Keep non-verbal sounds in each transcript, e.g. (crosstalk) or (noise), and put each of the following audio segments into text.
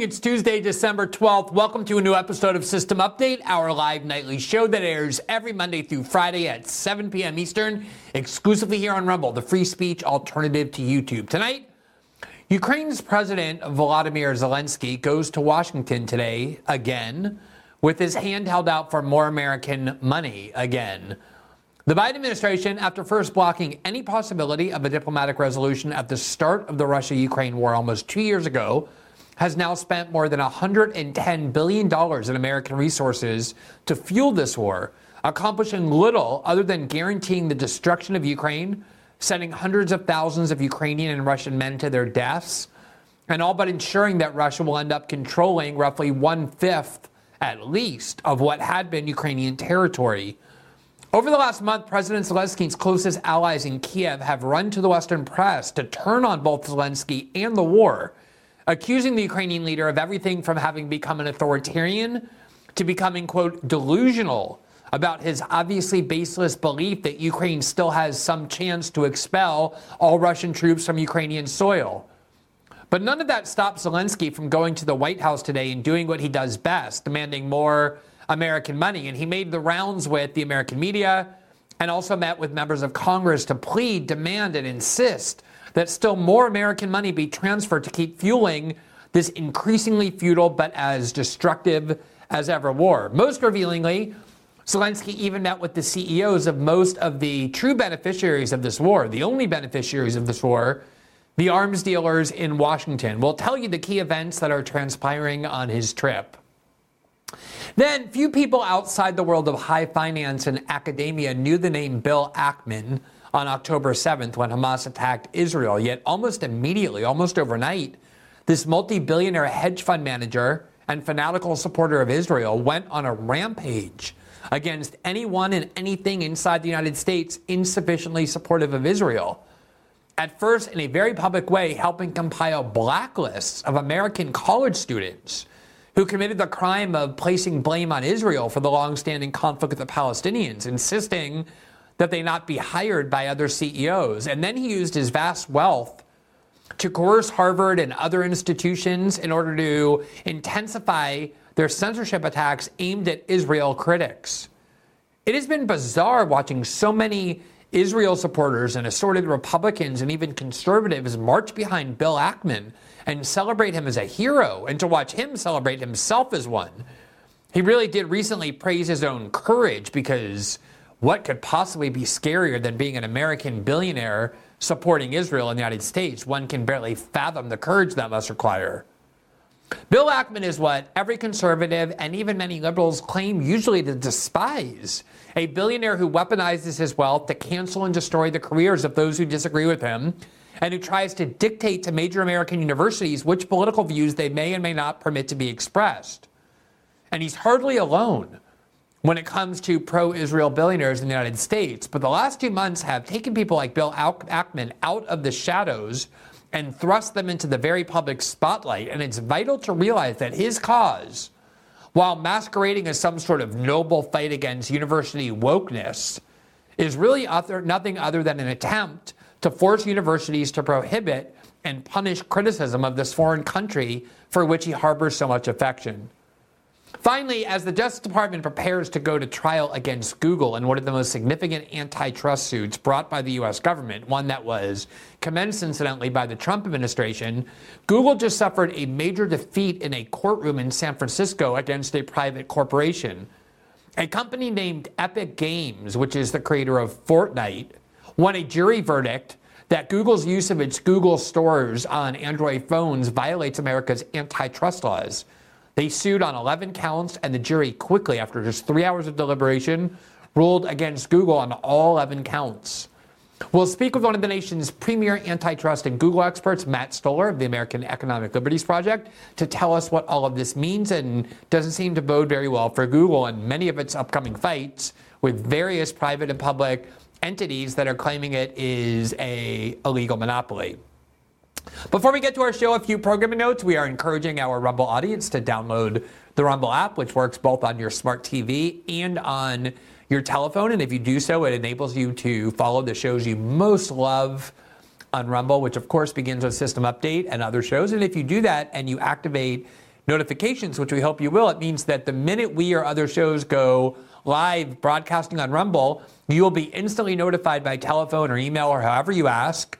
Evening. It's Tuesday, December 12th. Welcome to a new episode of System Update, our live nightly show that airs every Monday through Friday at 7 p.m. Eastern, exclusively here on Rumble, the free speech alternative to YouTube. Tonight, Ukraine's President Volodymyr Zelensky goes to Washington today again with his hand held out for more American money again. The Biden administration, after first blocking any possibility of a diplomatic resolution at the start of the Russia Ukraine war almost two years ago, has now spent more than $110 billion in American resources to fuel this war, accomplishing little other than guaranteeing the destruction of Ukraine, sending hundreds of thousands of Ukrainian and Russian men to their deaths, and all but ensuring that Russia will end up controlling roughly one fifth, at least, of what had been Ukrainian territory. Over the last month, President Zelensky's closest allies in Kiev have run to the Western press to turn on both Zelensky and the war accusing the Ukrainian leader of everything from having become an authoritarian to becoming, quote, delusional about his obviously baseless belief that Ukraine still has some chance to expel all Russian troops from Ukrainian soil. But none of that stops Zelensky from going to the White House today and doing what he does best, demanding more American money. And he made the rounds with the American media and also met with members of Congress to plead, demand, and insist that still more American money be transferred to keep fueling this increasingly futile but as destructive as ever war. Most revealingly, Zelensky even met with the CEOs of most of the true beneficiaries of this war, the only beneficiaries of this war, the arms dealers in Washington. We'll tell you the key events that are transpiring on his trip. Then, few people outside the world of high finance and academia knew the name Bill Ackman on October 7th when Hamas attacked Israel. Yet, almost immediately, almost overnight, this multi billionaire hedge fund manager and fanatical supporter of Israel went on a rampage against anyone and anything inside the United States insufficiently supportive of Israel. At first, in a very public way, helping compile blacklists of American college students who committed the crime of placing blame on Israel for the long-standing conflict with the Palestinians, insisting that they not be hired by other CEOs. And then he used his vast wealth to coerce Harvard and other institutions in order to intensify their censorship attacks aimed at Israel critics. It has been bizarre watching so many Israel supporters and assorted Republicans and even conservatives march behind Bill Ackman and celebrate him as a hero and to watch him celebrate himself as one. He really did recently praise his own courage because what could possibly be scarier than being an American billionaire supporting Israel in the United States? One can barely fathom the courage that must require. Bill Ackman is what every conservative and even many liberals claim usually to despise. A billionaire who weaponizes his wealth to cancel and destroy the careers of those who disagree with him, and who tries to dictate to major American universities which political views they may and may not permit to be expressed. And he's hardly alone when it comes to pro Israel billionaires in the United States. But the last two months have taken people like Bill Ackman out of the shadows and thrust them into the very public spotlight. And it's vital to realize that his cause, while masquerading as some sort of noble fight against university wokeness, is really other, nothing other than an attempt to force universities to prohibit and punish criticism of this foreign country for which he harbors so much affection. Finally, as the Justice Department prepares to go to trial against Google in one of the most significant antitrust suits brought by the U.S. government, one that was commenced incidentally by the Trump administration, Google just suffered a major defeat in a courtroom in San Francisco against a private corporation. A company named Epic Games, which is the creator of Fortnite, won a jury verdict that Google's use of its Google stores on Android phones violates America's antitrust laws. They sued on 11 counts, and the jury quickly, after just three hours of deliberation, ruled against Google on all 11 counts. We'll speak with one of the nation's premier antitrust and Google experts, Matt Stoller of the American Economic Liberties Project, to tell us what all of this means and doesn't seem to bode very well for Google and many of its upcoming fights with various private and public entities that are claiming it is a illegal monopoly. Before we get to our show, a few programming notes. We are encouraging our Rumble audience to download the Rumble app, which works both on your smart TV and on your telephone. And if you do so, it enables you to follow the shows you most love on Rumble, which of course begins with System Update and other shows. And if you do that and you activate notifications, which we hope you will, it means that the minute we or other shows go live broadcasting on Rumble, you will be instantly notified by telephone or email or however you ask.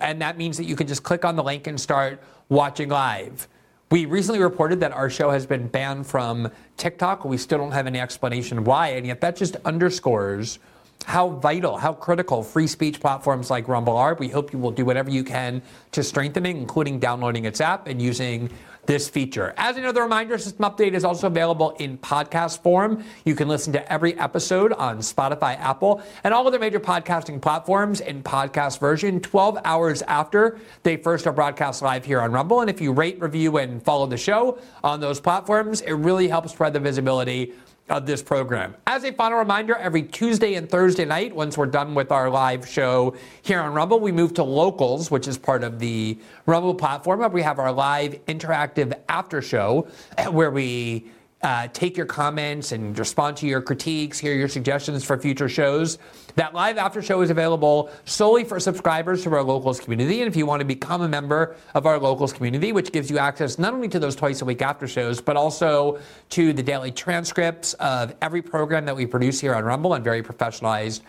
And that means that you can just click on the link and start watching live. We recently reported that our show has been banned from TikTok. We still don't have any explanation why, and yet that just underscores how vital, how critical free speech platforms like Rumble are. We hope you will do whatever you can to strengthen it, including downloading its app and using this feature. As another reminder, System Update is also available in podcast form. You can listen to every episode on Spotify, Apple, and all other major podcasting platforms in podcast version 12 hours after they first are broadcast live here on Rumble. And if you rate, review, and follow the show on those platforms, it really helps spread the visibility of this program. As a final reminder, every Tuesday and Thursday night, once we're done with our live show here on Rumble, we move to Locals, which is part of the Rumble platform. We have our live interactive after show (clears throat) where we uh, take your comments and respond to your critiques, hear your suggestions for future shows. That live after show is available solely for subscribers to our locals community. And if you want to become a member of our locals community, which gives you access not only to those twice a week after shows, but also to the daily transcripts of every program that we produce here on Rumble in very professionalized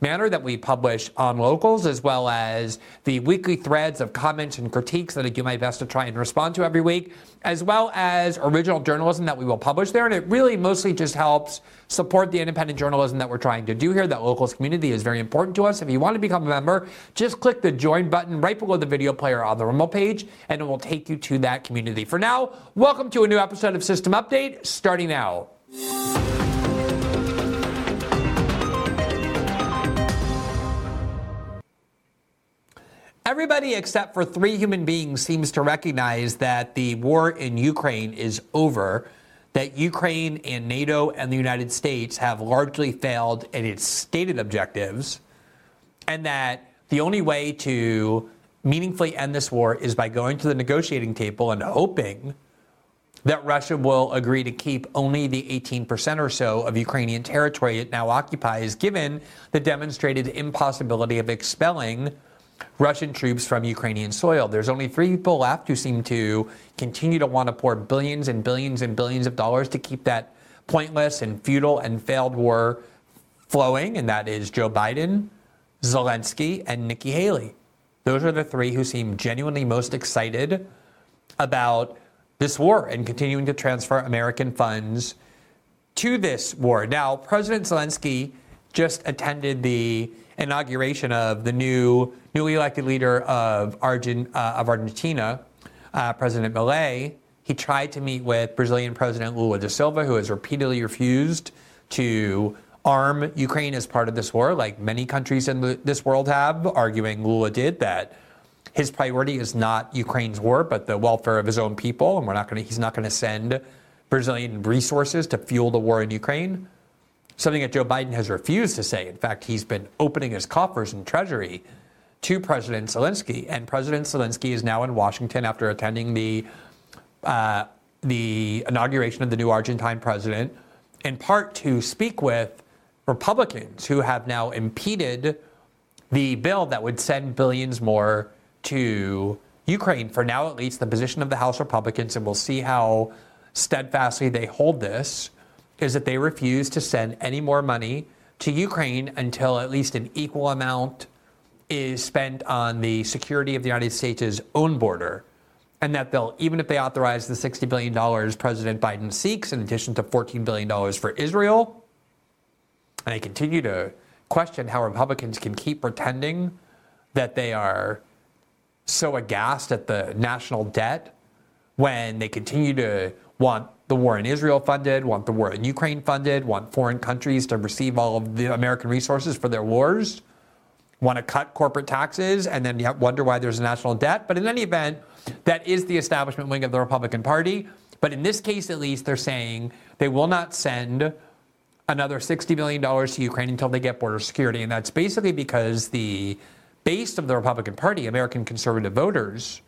manner that we publish on locals, as well as the weekly threads of comments and critiques that I do my best to try and respond to every week, as well as original journalism that we will publish there. And it really mostly just helps support the independent journalism that we're trying to do here. That locals community is very important to us. If you want to become a member, just click the join button right below the video player on the Rumble page, and it will take you to that community. For now, welcome to a new episode of System Update, starting now. Everybody except for three human beings seems to recognize that the war in Ukraine is over, that Ukraine and NATO and the United States have largely failed in its stated objectives, and that the only way to meaningfully end this war is by going to the negotiating table and hoping that Russia will agree to keep only the 18% or so of Ukrainian territory it now occupies, given the demonstrated impossibility of expelling Russian troops from Ukrainian soil. There's only three people left who seem to continue to want to pour billions and billions and billions of dollars to keep that pointless and futile and failed war flowing, and that is Joe Biden, Zelensky, and Nikki Haley. Those are the three who seem genuinely most excited about this war and continuing to transfer American funds to this war. Now, President Zelensky just attended the inauguration of the new newly elected leader of, Argent, uh, of Argentina, uh, President Milei. He tried to meet with Brazilian President Lula da Silva, who has repeatedly refused to arm Ukraine as part of this war, like many countries in the, this world have, arguing Lula did that his priority is not Ukraine's war, but the welfare of his own people, and we're not going he's not going to send Brazilian resources to fuel the war in Ukraine something that Joe Biden has refused to say. In fact, he's been opening his coffers in Treasury to President Zelensky, and President Zelensky is now in Washington after attending the uh, the inauguration of the new Argentine president, in part to speak with Republicans who have now impeded the bill that would send billions more to Ukraine. For now, at least, the position of the House Republicans, and we'll see how steadfastly they hold this is that they refuse to send any more money to Ukraine until at least an equal amount is spent on the security of the United States' own border. And that they'll, even if they authorize the $60 billion President Biden seeks, in addition to $14 billion for Israel, and I continue to question how Republicans can keep pretending that they are so aghast at the national debt when they continue to want the war in Israel funded, want the war in Ukraine funded, want foreign countries to receive all of the American resources for their wars, want to cut corporate taxes, and then wonder why there's a national debt. But in any event, that is the establishment wing of the Republican Party. But in this case, at least, they're saying they will not send another $60 billion to Ukraine until they get border security. And that's basically because the base of the Republican Party, American conservative voters,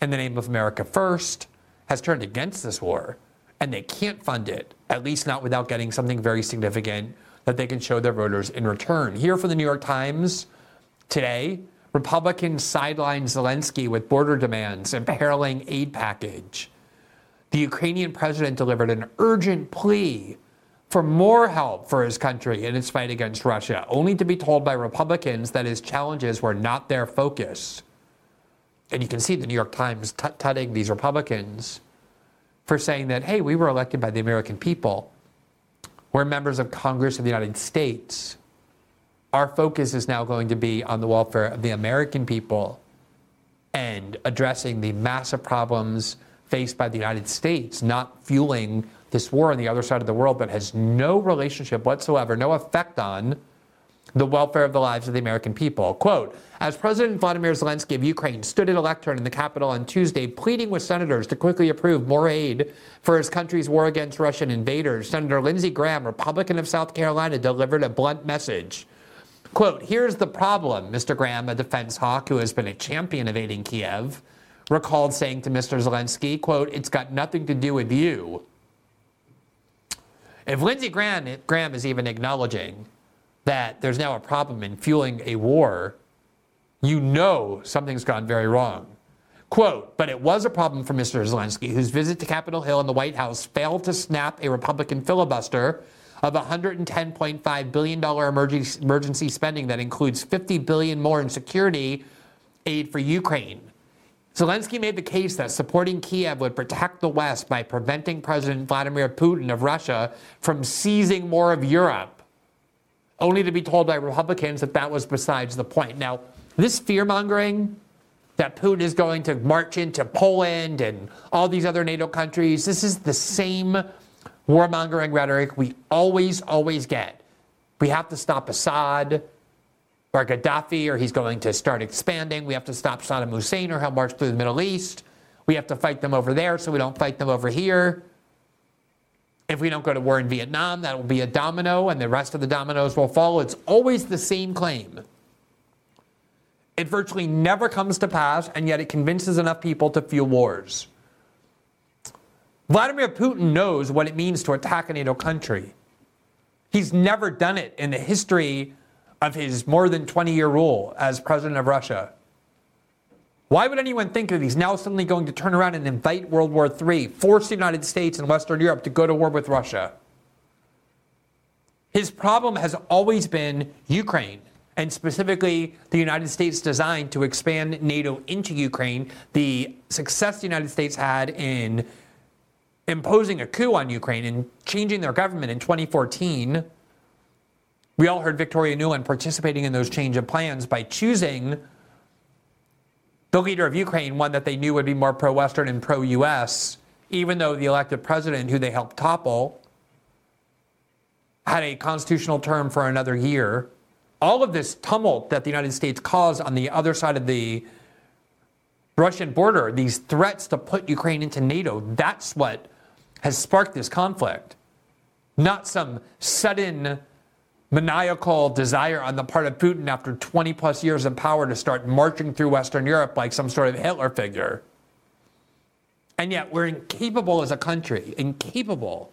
in the name of America First, has turned against this war and they can't fund it, at least not without getting something very significant that they can show their voters in return. Here for the New York Times today, Republicans sidelined Zelensky with border demands, and imperiling aid package. The Ukrainian president delivered an urgent plea for more help for his country in its fight against Russia, only to be told by Republicans that his challenges were not their focus. And you can see the New York Times tutting these Republicans for saying that, hey, we were elected by the American people. We're members of Congress of the United States. Our focus is now going to be on the welfare of the American people and addressing the massive problems faced by the United States, not fueling this war on the other side of the world that has no relationship whatsoever, no effect on the welfare of the lives of the American people. Quote As President Vladimir Zelensky of Ukraine stood at a lectern in the Capitol on Tuesday, pleading with senators to quickly approve more aid for his country's war against Russian invaders, Senator Lindsey Graham, Republican of South Carolina, delivered a blunt message. Quote Here's the problem, Mr. Graham, a defense hawk who has been a champion of aiding Kiev, recalled saying to Mr. Zelensky, quote, It's got nothing to do with you. If Lindsey Graham, Graham is even acknowledging that there's now a problem in fueling a war, you know something's gone very wrong. Quote, but it was a problem for Mr. Zelensky, whose visit to Capitol Hill and the White House failed to snap a Republican filibuster of $110.5 billion emergency spending that includes 50 billion more in security aid for Ukraine. Zelensky made the case that supporting Kiev would protect the West by preventing President Vladimir Putin of Russia from seizing more of Europe, only to be told by Republicans that that was besides the point. Now, this fear mongering that Putin is going to march into Poland and all these other NATO countries, this is the same warmongering rhetoric we always, always get. We have to stop Assad or Gaddafi, or he's going to start expanding. We have to stop Saddam Hussein, or he'll march through the Middle East. We have to fight them over there, so we don't fight them over here. If we don't go to war in Vietnam, that will be a domino, and the rest of the dominoes will fall. It's always the same claim. It virtually never comes to pass, and yet it convinces enough people to fuel wars. Vladimir Putin knows what it means to attack a NATO country. He's never done it in the history of his more than 20 year rule as president of Russia. Why would anyone think that he's now suddenly going to turn around and invite World War III, force the United States and Western Europe to go to war with Russia? His problem has always been Ukraine, and specifically the United States' design to expand NATO into Ukraine, the success the United States had in imposing a coup on Ukraine and changing their government in 2014 we all heard Victoria Nuland participating in those change of plans by choosing the leader of Ukraine, one that they knew would be more pro Western and pro US, even though the elected president, who they helped topple, had a constitutional term for another year. All of this tumult that the United States caused on the other side of the Russian border, these threats to put Ukraine into NATO, that's what has sparked this conflict. Not some sudden maniacal desire on the part of Putin after 20 plus years in power to start marching through Western Europe like some sort of Hitler figure. And yet we're incapable as a country, incapable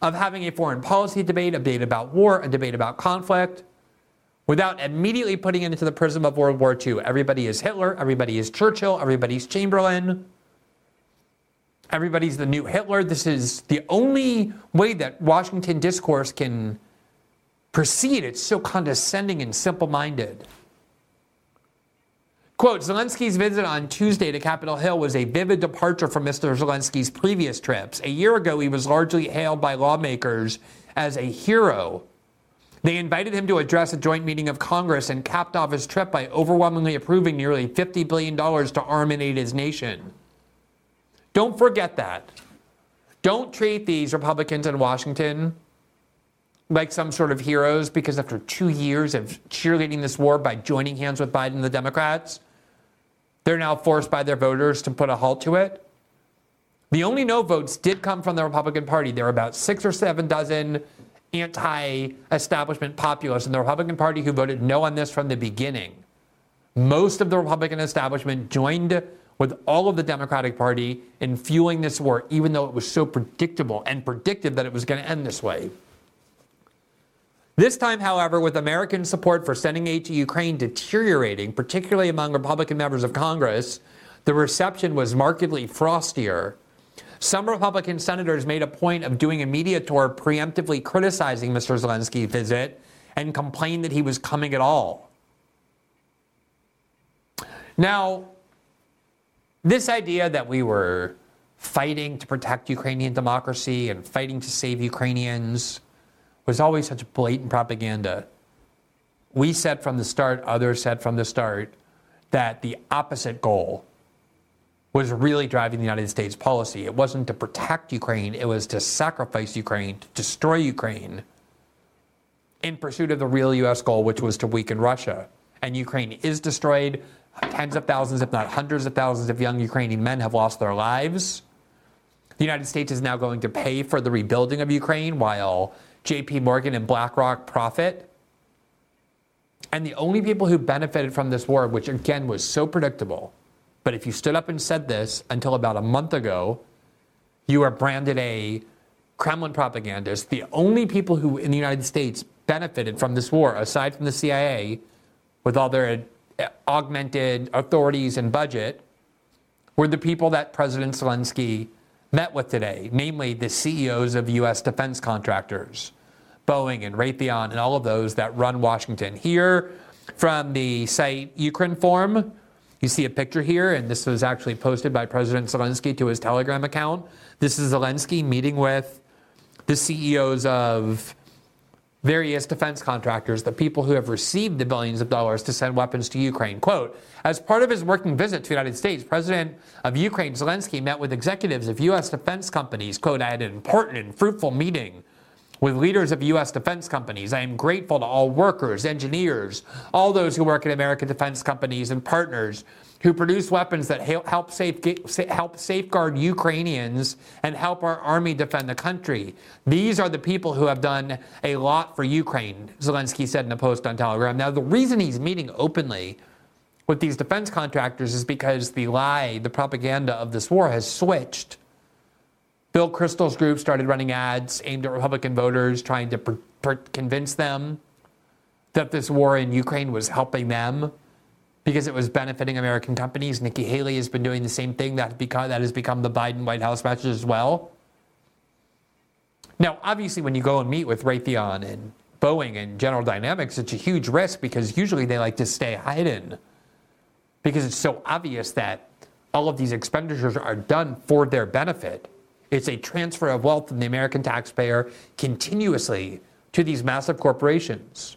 of having a foreign policy debate, a debate about war, a debate about conflict, without immediately putting it into the prism of World War II. Everybody is Hitler, everybody is Churchill, everybody's Chamberlain. Everybody's the new Hitler. This is the only way that Washington discourse can proceed. It's so condescending and simple minded. Quote Zelensky's visit on Tuesday to Capitol Hill was a vivid departure from Mr. Zelensky's previous trips. A year ago, he was largely hailed by lawmakers as a hero. They invited him to address a joint meeting of Congress and capped off his trip by overwhelmingly approving nearly $50 billion to arm and aid his nation. Don't forget that. Don't treat these Republicans in Washington like some sort of heroes because after two years of cheerleading this war by joining hands with Biden and the Democrats, they're now forced by their voters to put a halt to it. The only no votes did come from the Republican Party. There were about six or seven dozen anti establishment populists in the Republican Party who voted no on this from the beginning. Most of the Republican establishment joined with all of the Democratic Party in fueling this war, even though it was so predictable and predicted that it was going to end this way. This time, however, with American support for sending aid to Ukraine deteriorating, particularly among Republican members of Congress, the reception was markedly frostier. Some Republican senators made a point of doing a media tour preemptively criticizing Mr. Zelensky's visit and complained that he was coming at all. Now, this idea that we were fighting to protect Ukrainian democracy and fighting to save Ukrainians was always such blatant propaganda. We said from the start, others said from the start, that the opposite goal was really driving the United States policy. It wasn't to protect Ukraine, it was to sacrifice Ukraine, to destroy Ukraine in pursuit of the real US goal, which was to weaken Russia. And Ukraine is destroyed. Tens of thousands, if not hundreds of thousands, of young Ukrainian men have lost their lives. The United States is now going to pay for the rebuilding of Ukraine while JP Morgan and BlackRock profit. And the only people who benefited from this war, which again was so predictable, but if you stood up and said this until about a month ago, you are branded a Kremlin propagandist. The only people who in the United States benefited from this war, aside from the CIA, with all their eh, augmented authorities and budget, were the people that President Zelensky met with today, namely the CEOs of U.S. defense contractors, Boeing and Raytheon, and all of those that run Washington. Here from the site Ukrinform, you see a picture here, and this was actually posted by President Zelensky to his Telegram account. This is Zelensky meeting with the CEOs of various defense contractors, the people who have received the billions of dollars to send weapons to Ukraine. Quote, as part of his working visit to the United States, President of Ukraine Zelensky met with executives of U.S. defense companies. Quote, I had an important and fruitful meeting with leaders of U.S. defense companies. I am grateful to all workers, engineers, all those who work at American defense companies and partners who produce weapons that help, safe, help safeguard Ukrainians and help our army defend the country. These are the people who have done a lot for Ukraine, Zelensky said in a post on Telegram. Now, the reason he's meeting openly with these defense contractors is because the lie, the propaganda of this war has switched. Bill Kristol's group started running ads aimed at Republican voters, trying to per- per- convince them that this war in Ukraine was helping them because it was benefiting American companies. Nikki Haley has been doing the same thing. That, become, that has become the Biden White House message as well. Now, obviously, when you go and meet with Raytheon and Boeing and General Dynamics, it's a huge risk because usually they like to stay hidden because it's so obvious that all of these expenditures are done for their benefit. It's a transfer of wealth from the American taxpayer continuously to these massive corporations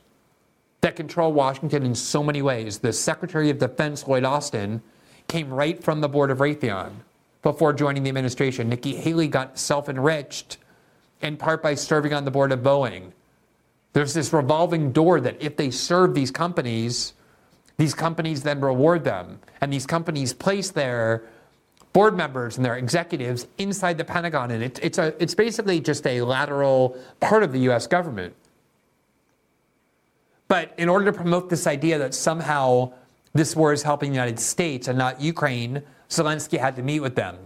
that control Washington in so many ways. The Secretary of Defense, Lloyd Austin, came right from the board of Raytheon before joining the administration. Nikki Haley got self enriched in part by serving on the board of Boeing. There's this revolving door that if they serve these companies, these companies then reward them. And these companies place their board members and their executives inside the Pentagon. And it, it's, a, it's basically just a lateral part of the US government. But in order to promote this idea that somehow this war is helping the United States and not Ukraine, Zelensky had to meet with them.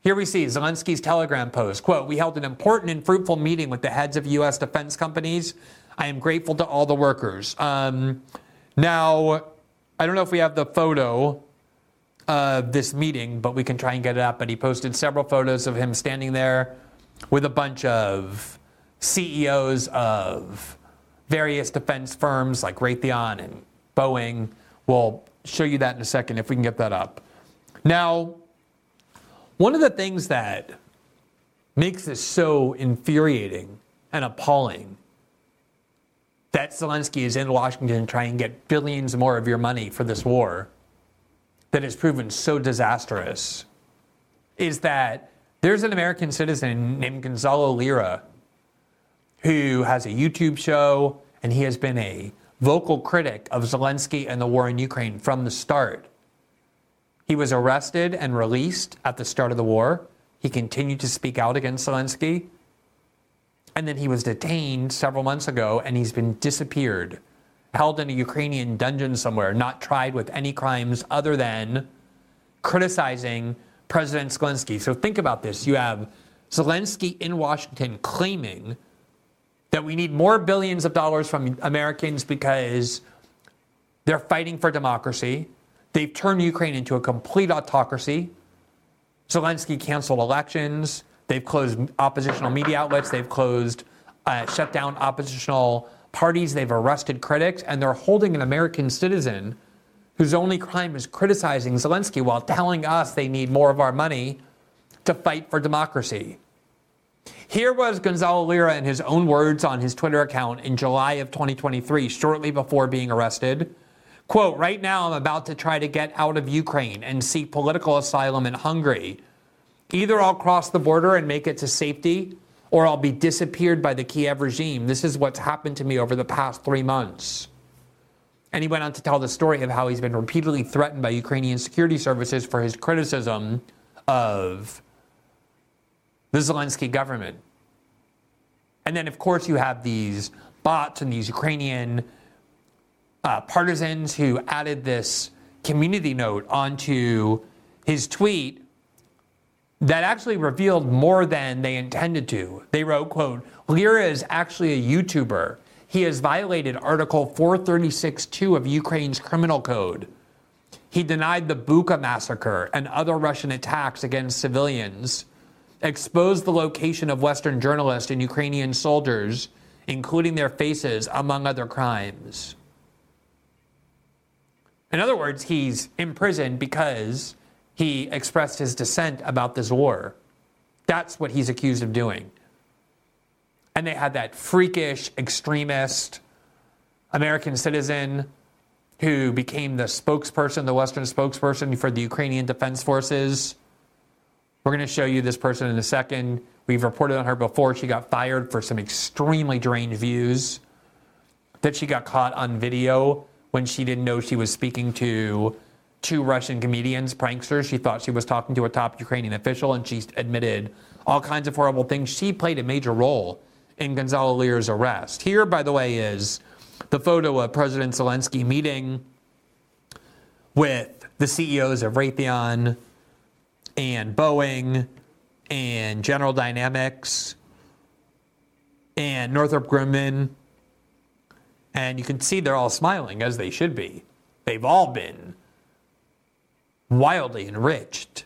Here we see Zelensky's Telegram post. Quote, we held an important and fruitful meeting with the heads of U.S. defense companies. I am grateful to all the workers. Um, now, I don't know if we have the photo of this meeting, but we can try and get it up. But he posted several photos of him standing there with a bunch of CEOs of various defense firms like Raytheon and Boeing. We'll show you that in a second if we can get that up. Now, one of the things that makes this so infuriating and appalling that Zelensky is in Washington trying to get billions more of your money for this war that has proven so disastrous is that there's an American citizen named Gonzalo Lira who has a YouTube show and he has been a vocal critic of Zelensky and the war in Ukraine from the start. He was arrested and released at the start of the war. He continued to speak out against Zelensky. And then he was detained several months ago and he's been disappeared, held in a Ukrainian dungeon somewhere, not tried with any crimes other than criticizing President Zelensky. So think about this. You have Zelensky in Washington claiming that we need more billions of dollars from Americans because they're fighting for democracy. They've turned Ukraine into a complete autocracy. Zelensky canceled elections. They've closed oppositional media outlets. They've closed, uh, shut down oppositional parties. They've arrested critics. And they're holding an American citizen whose only crime is criticizing Zelensky while telling us they need more of our money to fight for democracy. Here was Gonzalo Lira in his own words on his Twitter account in July of 2023, shortly before being arrested. Quote, right now I'm about to try to get out of Ukraine and seek political asylum in Hungary. Either I'll cross the border and make it to safety, or I'll be disappeared by the Kiev regime. This is what's happened to me over the past three months. And he went on to tell the story of how he's been repeatedly threatened by Ukrainian security services for his criticism of the Zelensky government. And then, of course, you have these bots and these Ukrainian uh, partisans who added this community note onto his tweet that actually revealed more than they intended to. They wrote, quote, Lira is actually a YouTuber. He has violated Article 436.2 of Ukraine's criminal code. He denied the Bucha massacre and other Russian attacks against civilians, exposed the location of Western journalists and Ukrainian soldiers, including their faces, among other crimes. In other words, he's imprisoned because he expressed his dissent about this war. That's what he's accused of doing. And they had that freakish, extremist American citizen who became the spokesperson, the Western spokesperson for the Ukrainian Defense Forces. We're going to show you this person in a second. We've reported on her before. She got fired for some extremely deranged views that she got caught on video when she didn't know she was speaking to two Russian comedians, pranksters. She thought she was talking to a top Ukrainian official, and she admitted all kinds of horrible things. She played a major role in Gonzalo Lira's arrest. Here, by the way, is the photo of President Zelensky meeting with the CEOs of Raytheon and Boeing and General Dynamics and Northrop Grumman and you can see they're all smiling, as they should be. They've all been wildly enriched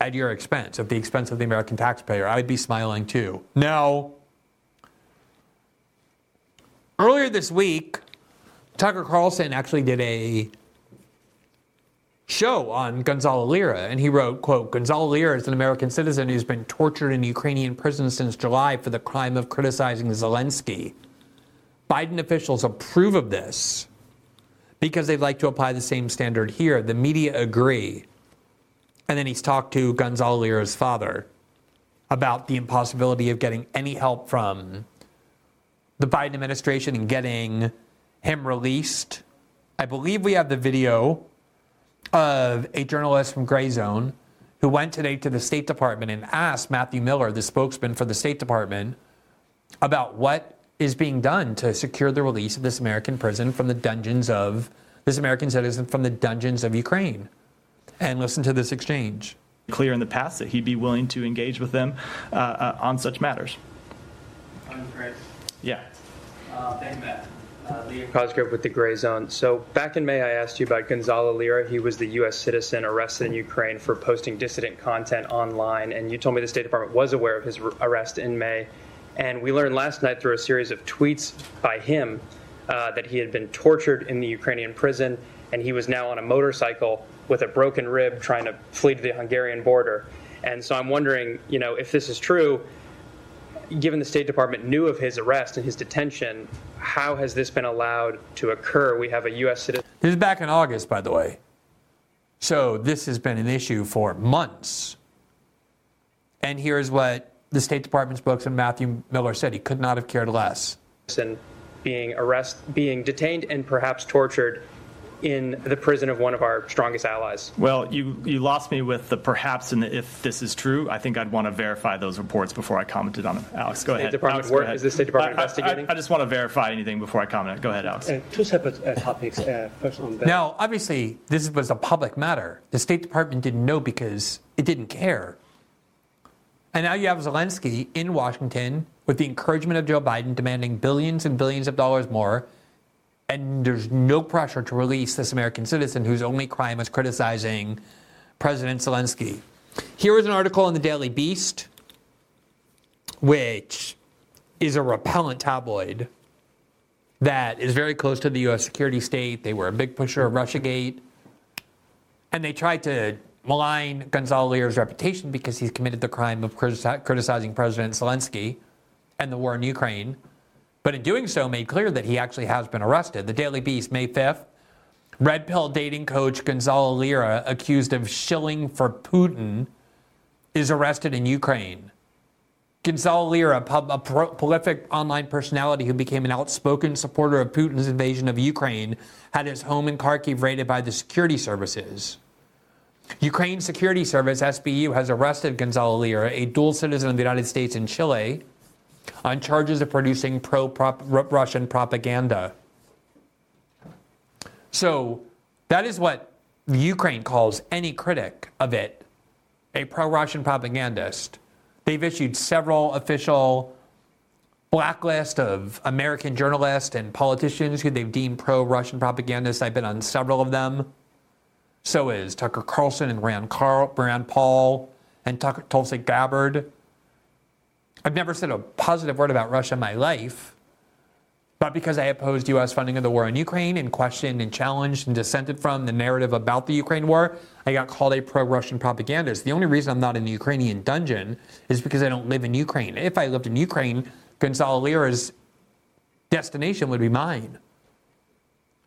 at your expense, at the expense of the American taxpayer. I'd be smiling too. No. Earlier this week, Tucker Carlson actually did a show on Gonzalo Lira, and he wrote, quote, Gonzalo Lira is an American citizen who's been tortured in Ukrainian prison since July for the crime of criticizing Zelensky. Biden officials approve of this because they'd like to apply the same standard here. The media agree. And then he's talked to Gonzalo Lira's father about the impossibility of getting any help from the Biden administration and getting him released. I believe we have the video of a journalist from Grayzone who went today to the State Department and asked Matthew Miller, the spokesman for the State Department, about what is being done to secure the release of this American prison from the dungeons of this American citizen from the dungeons of Ukraine. And listen to this exchange. Clear in the past that he'd be willing to engage with them uh, uh, on such matters. I'm Chris. Yeah. Uh, thank you, Matt. Cosgrove with the Grayzone. So back in May, I asked you about Gonzalo Lira. He was the U.S. citizen arrested in Ukraine for posting dissident content online, and you told me the State Department was aware of his arrest in May. And we learned last night through a series of tweets by him uh, that he had been tortured in the Ukrainian prison and he was now on a motorcycle with a broken rib trying to flee to the Hungarian border. And so I'm wondering, you know, if this is true, given the State Department knew of his arrest and his detention, how has this been allowed to occur? We have a U.S. citizen. This is back in August, by the way. So this has been an issue for months. And here's what the State Department spokesman Matthew Miller said he could not have cared less. Being arrest, being detained, and perhaps tortured in the prison of one of our strongest allies. Well, you, you lost me with the perhaps and the if this is true. I think I'd want to verify those reports before I commented on them. Alex, go State ahead. Department Alex, work- go ahead. is the State Department I- I- investigating? I, I just want to verify anything before I comment. Go ahead, Alex. Uh, two separate uh, topics. Uh, first on the Now, obviously, this was a public matter. The State Department didn't know because it didn't care. And now you have Zelensky in Washington with the encouragement of Joe Biden demanding billions and billions of dollars more. And there's no pressure to release this American citizen whose only crime was criticizing President Zelensky. Here is an article in the Daily Beast, which is a repellent tabloid that is very close to the U.S. security state. They were a big pusher of Russiagate. And they tried to malign Gonzalo Lira's reputation because he's committed the crime of criticizing President Zelensky and the war in Ukraine. But in doing so, made clear that he actually has been arrested. The Daily Beast, May 5th, Red Pill dating coach Gonzalo Lira, accused of shilling for Putin, is arrested in Ukraine. Gonzalo Lira, a prolific online personality who became an outspoken supporter of Putin's invasion of Ukraine, had his home in Kharkiv raided by the security services. Ukraine Security Service, SBU, has arrested Gonzalo Lira, a dual citizen of the United States and Chile, on charges of producing pro Russian propaganda. So that is what Ukraine calls any critic of it a pro Russian propagandist. They've issued several official blacklist of American journalists and politicians who they've deemed pro Russian propagandists. I've been on several of them. So is Tucker Carlson and Rand, Carl, Rand Paul and Tucker, Tulsi Gabbard. I've never said a positive word about Russia in my life, but because I opposed U.S. funding of the war in Ukraine and questioned and challenged and dissented from the narrative about the Ukraine war, I got called a pro Russian propagandist. The only reason I'm not in the Ukrainian dungeon is because I don't live in Ukraine. If I lived in Ukraine, Gonzalo Lira's destination would be mine.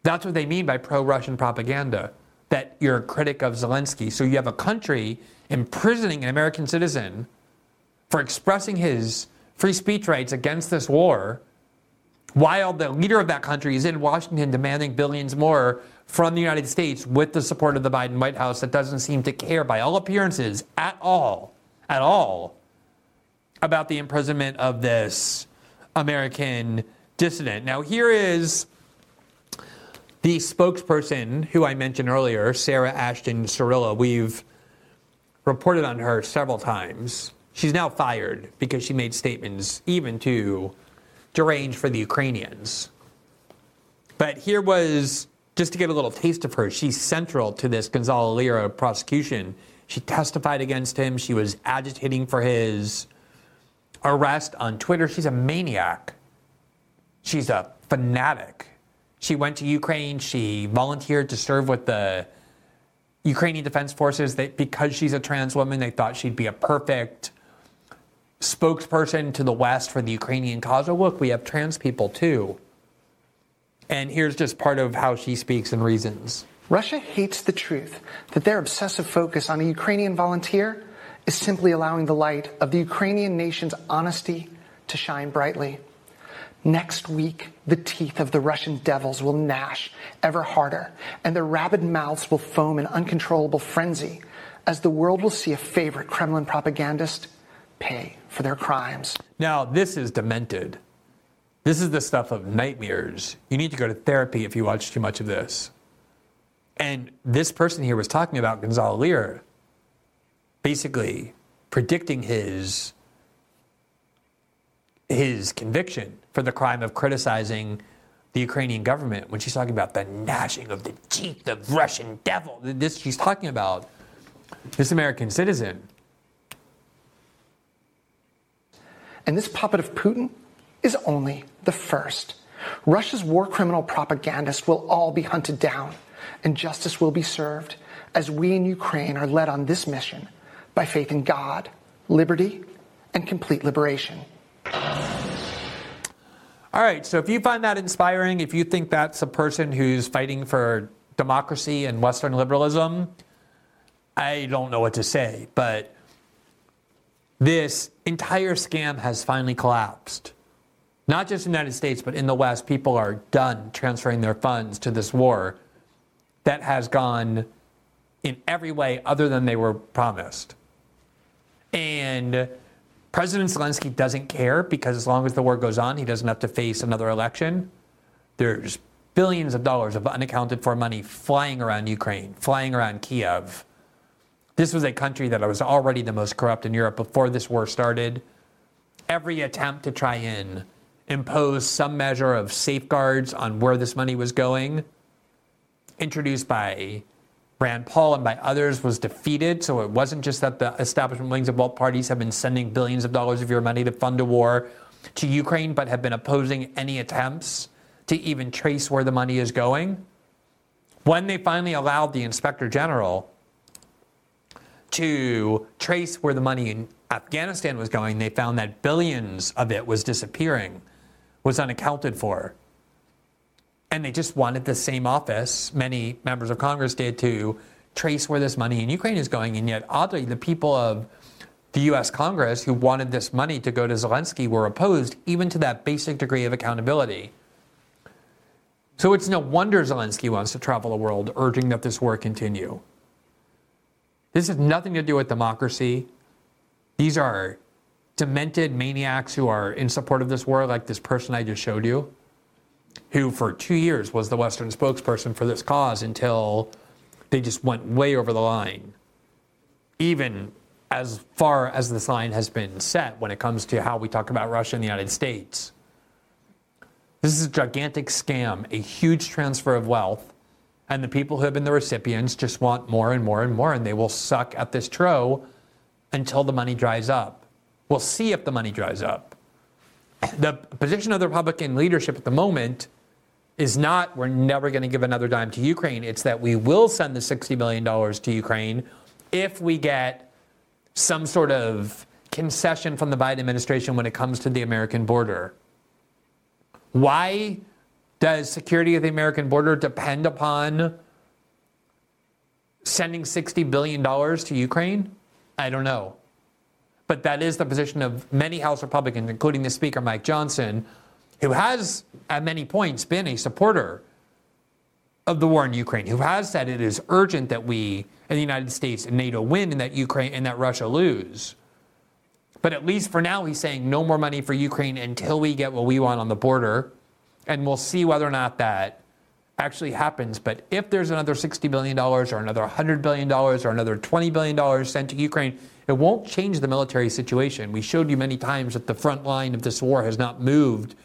That's what they mean by pro Russian propaganda, that you're a critic of Zelensky. So you have a country imprisoning an American citizen for expressing his free speech rights against this war while the leader of that country is in Washington demanding billions more from the United States with the support of the Biden White House that doesn't seem to care, by all appearances, at all, at all, about the imprisonment of this American dissident. Now, here is the spokesperson who I mentioned earlier, Sarah Ashton Cirillo. We've reported on her several times. She's now fired because she made statements even to deranged for the Ukrainians. But here was just to get a little taste of her, she's central to this Gonzalo Lira prosecution. She testified against him. She was agitating for his arrest on Twitter. She's a maniac. She's a fanatic. She went to Ukraine. She volunteered to serve with the Ukrainian Defense Forces. They, because she's a trans woman, they thought she'd be a perfect spokesperson to the West for the Ukrainian cause. Oh, look, we have trans people too. And here's just part of how she speaks and reasons. Russia hates the truth that their obsessive focus on a Ukrainian volunteer is simply allowing the light of the Ukrainian nation's honesty to shine brightly. Next week, the teeth of the Russian devils will gnash ever harder, and their rabid mouths will foam in uncontrollable frenzy as the world will see a favorite Kremlin propagandist pay for their crimes. Now, this is demented. This is the stuff of nightmares. You need to go to therapy if you watch too much of this. And this person here was talking about Gonzalo Lira, basically predicting his his conviction for the crime of criticizing the Ukrainian government when she's talking about the gnashing of the teeth of Russian devil. This she's talking about this American citizen. And this puppet of Putin is only the first. Russia's war criminal propagandists will all be hunted down, and justice will be served as we in Ukraine are led on this mission by faith in God, liberty, and complete liberation. All right, so if you find that inspiring, if you think that's a person who's fighting for democracy and Western liberalism, I don't know what to say, but this entire scam has finally collapsed not just in the United States, but in the West, people are done transferring their funds to this war that has gone in every way other than they were promised. And President Zelensky doesn't care because as long as the war goes on, he doesn't have to face another election. There's billions of dollars of unaccounted for money flying around Ukraine, flying around Kiev. This was a country that was already the most corrupt in Europe before this war started every attempt to try and impose some measure of safeguards on where this money was going, introduced by Rand Paul and by others, was defeated. So it wasn't just that the establishment wings of both parties have been sending billions of dollars of your money to fund a war to Ukraine, but have been opposing any attempts to even trace where the money is going. When they finally allowed the inspector general to trace where the money in Afghanistan was going, they found that billions of it was disappearing, was unaccounted for. And they just wanted the same office, many members of Congress did, to trace where this money in Ukraine is going. And yet, oddly, the people of the US Congress who wanted this money to go to Zelensky were opposed even to that basic degree of accountability. So it's no wonder Zelensky wants to travel the world urging that this war continue. This has nothing to do with democracy. These are demented maniacs who are in support of this war, like this person I just showed you, who for two years was the Western spokesperson for this cause until they just went way over the line. Even as far as this line has been set when it comes to how we talk about Russia and the United States. This is a gigantic scam, a huge transfer of wealth and the people who have been the recipients just want more and more and more, and they will suck at this tro until the money dries up. We'll see if the money dries up. The position of the Republican leadership at the moment is not we're never going to give another dime to Ukraine. It's that we will send the $60 billion to Ukraine if we get some sort of concession from the Biden administration when it comes to the American border. Why does security of the American border depend upon sending $60 billion to Ukraine? I don't know. But that is the position of many House Republicans, including the Speaker, Mike Johnson, who has, at many points, been a supporter of the war in Ukraine, who has said it is urgent that we in the United States and NATO win and that Ukraine and that Russia lose. But at least for now, he's saying no more money for Ukraine until we get what we want on the border and we'll see whether or not that actually happens. But if there's another $60 billion or another $100 billion or another $20 billion sent to Ukraine, it won't change the military situation. We showed you many times that the front line of this war has not moved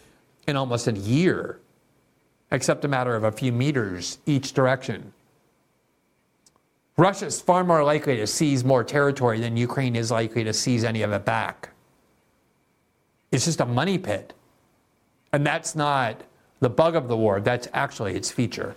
in almost a year, except a matter of a few meters each direction. Russia is far more likely to seize more territory than Ukraine is likely to seize any of it back. It's just a money pit. And that's not the bug of the war, that's actually its feature.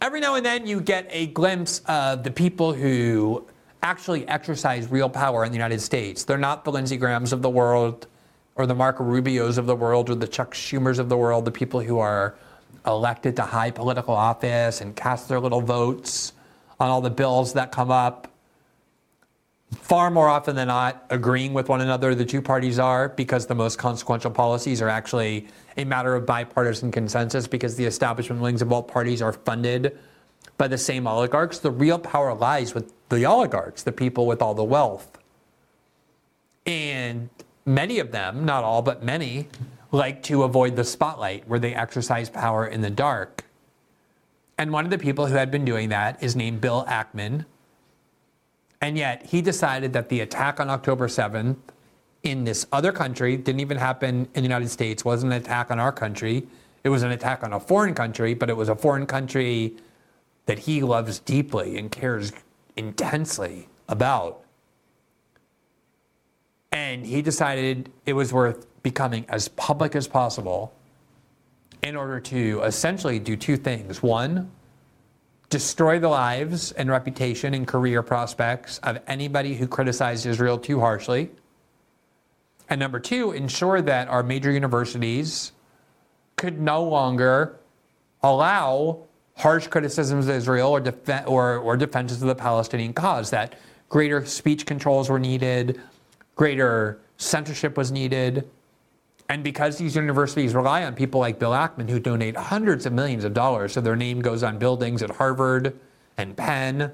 Every now and then you get a glimpse of the people who actually exercise real power in the United States. They're not the Lindsey Grahams of the world or the Marco Rubios of the world or the Chuck Schumers of the world, the people who are elected to high political office and cast their little votes on all the bills that come up far more often than not agreeing with one another, the two parties are, because the most consequential policies are actually a matter of bipartisan consensus, because the establishment wings of both parties are funded by the same oligarchs. The real power lies with the oligarchs, the people with all the wealth. And many of them, not all, but many, like to avoid the spotlight where they exercise power in the dark. And one of the people who had been doing that is named Bill Ackman and yet he decided that the attack on October 7th in this other country didn't even happen in the United States, wasn't an attack on our country. It was an attack on a foreign country, but it was a foreign country that he loves deeply and cares intensely about. And he decided it was worth becoming as public as possible in order to essentially do two things. One, destroy the lives and reputation and career prospects of anybody who criticized Israel too harshly. And number two, ensure that our major universities could no longer allow harsh criticisms of Israel or, def- or, or defenses of the Palestinian cause, that greater speech controls were needed, greater censorship was needed, and because these universities rely on people like Bill Ackman, who donate hundreds of millions of dollars, so their name goes on buildings at Harvard and Penn,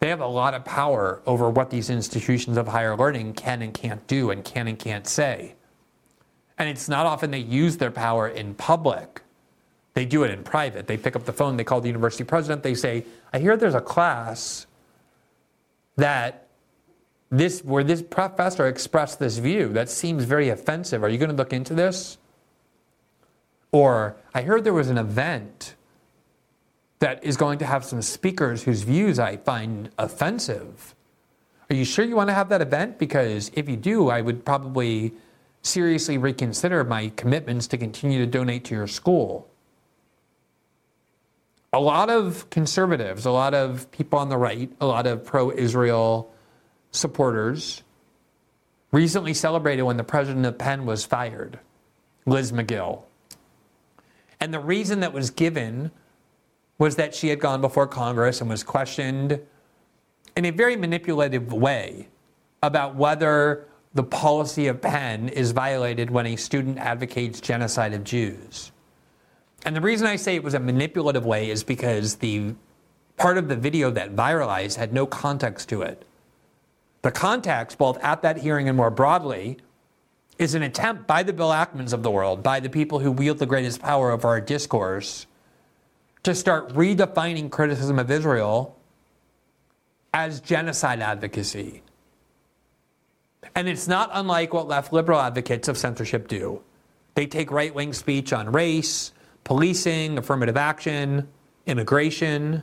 they have a lot of power over what these institutions of higher learning can and can't do and can and can't say. And it's not often they use their power in public. They do it in private. They pick up the phone, they call the university president, they say, I hear there's a class that this where this professor expressed this view that seems very offensive. Are you going to look into this? Or I heard there was an event that is going to have some speakers whose views I find offensive. Are you sure you want to have that event? Because if you do, I would probably seriously reconsider my commitments to continue to donate to your school. A lot of conservatives, a lot of people on the right, a lot of pro Israel supporters recently celebrated when the president of Penn was fired, Liz Magill. And the reason that was given was that she had gone before Congress and was questioned in a very manipulative way about whether the policy of Penn is violated when a student advocates genocide of Jews. And the reason I say it was a manipulative way is because the part of the video that viralized had no context to it. The context, both at that hearing and more broadly, is an attempt by the Bill Ackmans of the world, by the people who wield the greatest power over our discourse, to start redefining criticism of Israel as genocide advocacy. And it's not unlike what left liberal advocates of censorship do. They take right wing speech on race, policing, affirmative action, immigration,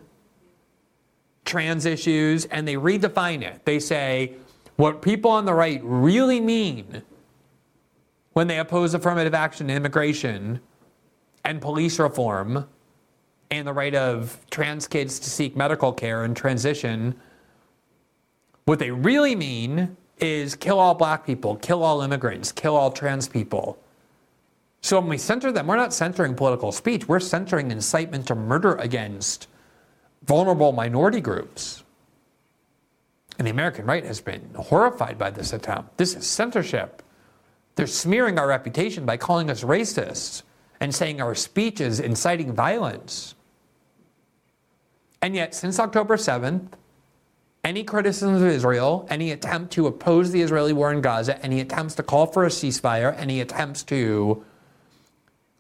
trans issues, and they redefine it. They say what people on the right really mean when they oppose affirmative action, immigration, and police reform, and the right of trans kids to seek medical care and transition what they really mean is kill all black people, kill all immigrants, kill all trans people. So when we censor them, we're not censoring political speech, we're censoring incitement to murder against vulnerable minority groups. And the American right has been horrified by this attempt. This is censorship. They're smearing our reputation by calling us racists and saying our speech is inciting violence. And yet, since October 7th, any criticism of Israel, any attempt to oppose the Israeli war in Gaza, any attempts to call for a ceasefire, any attempts to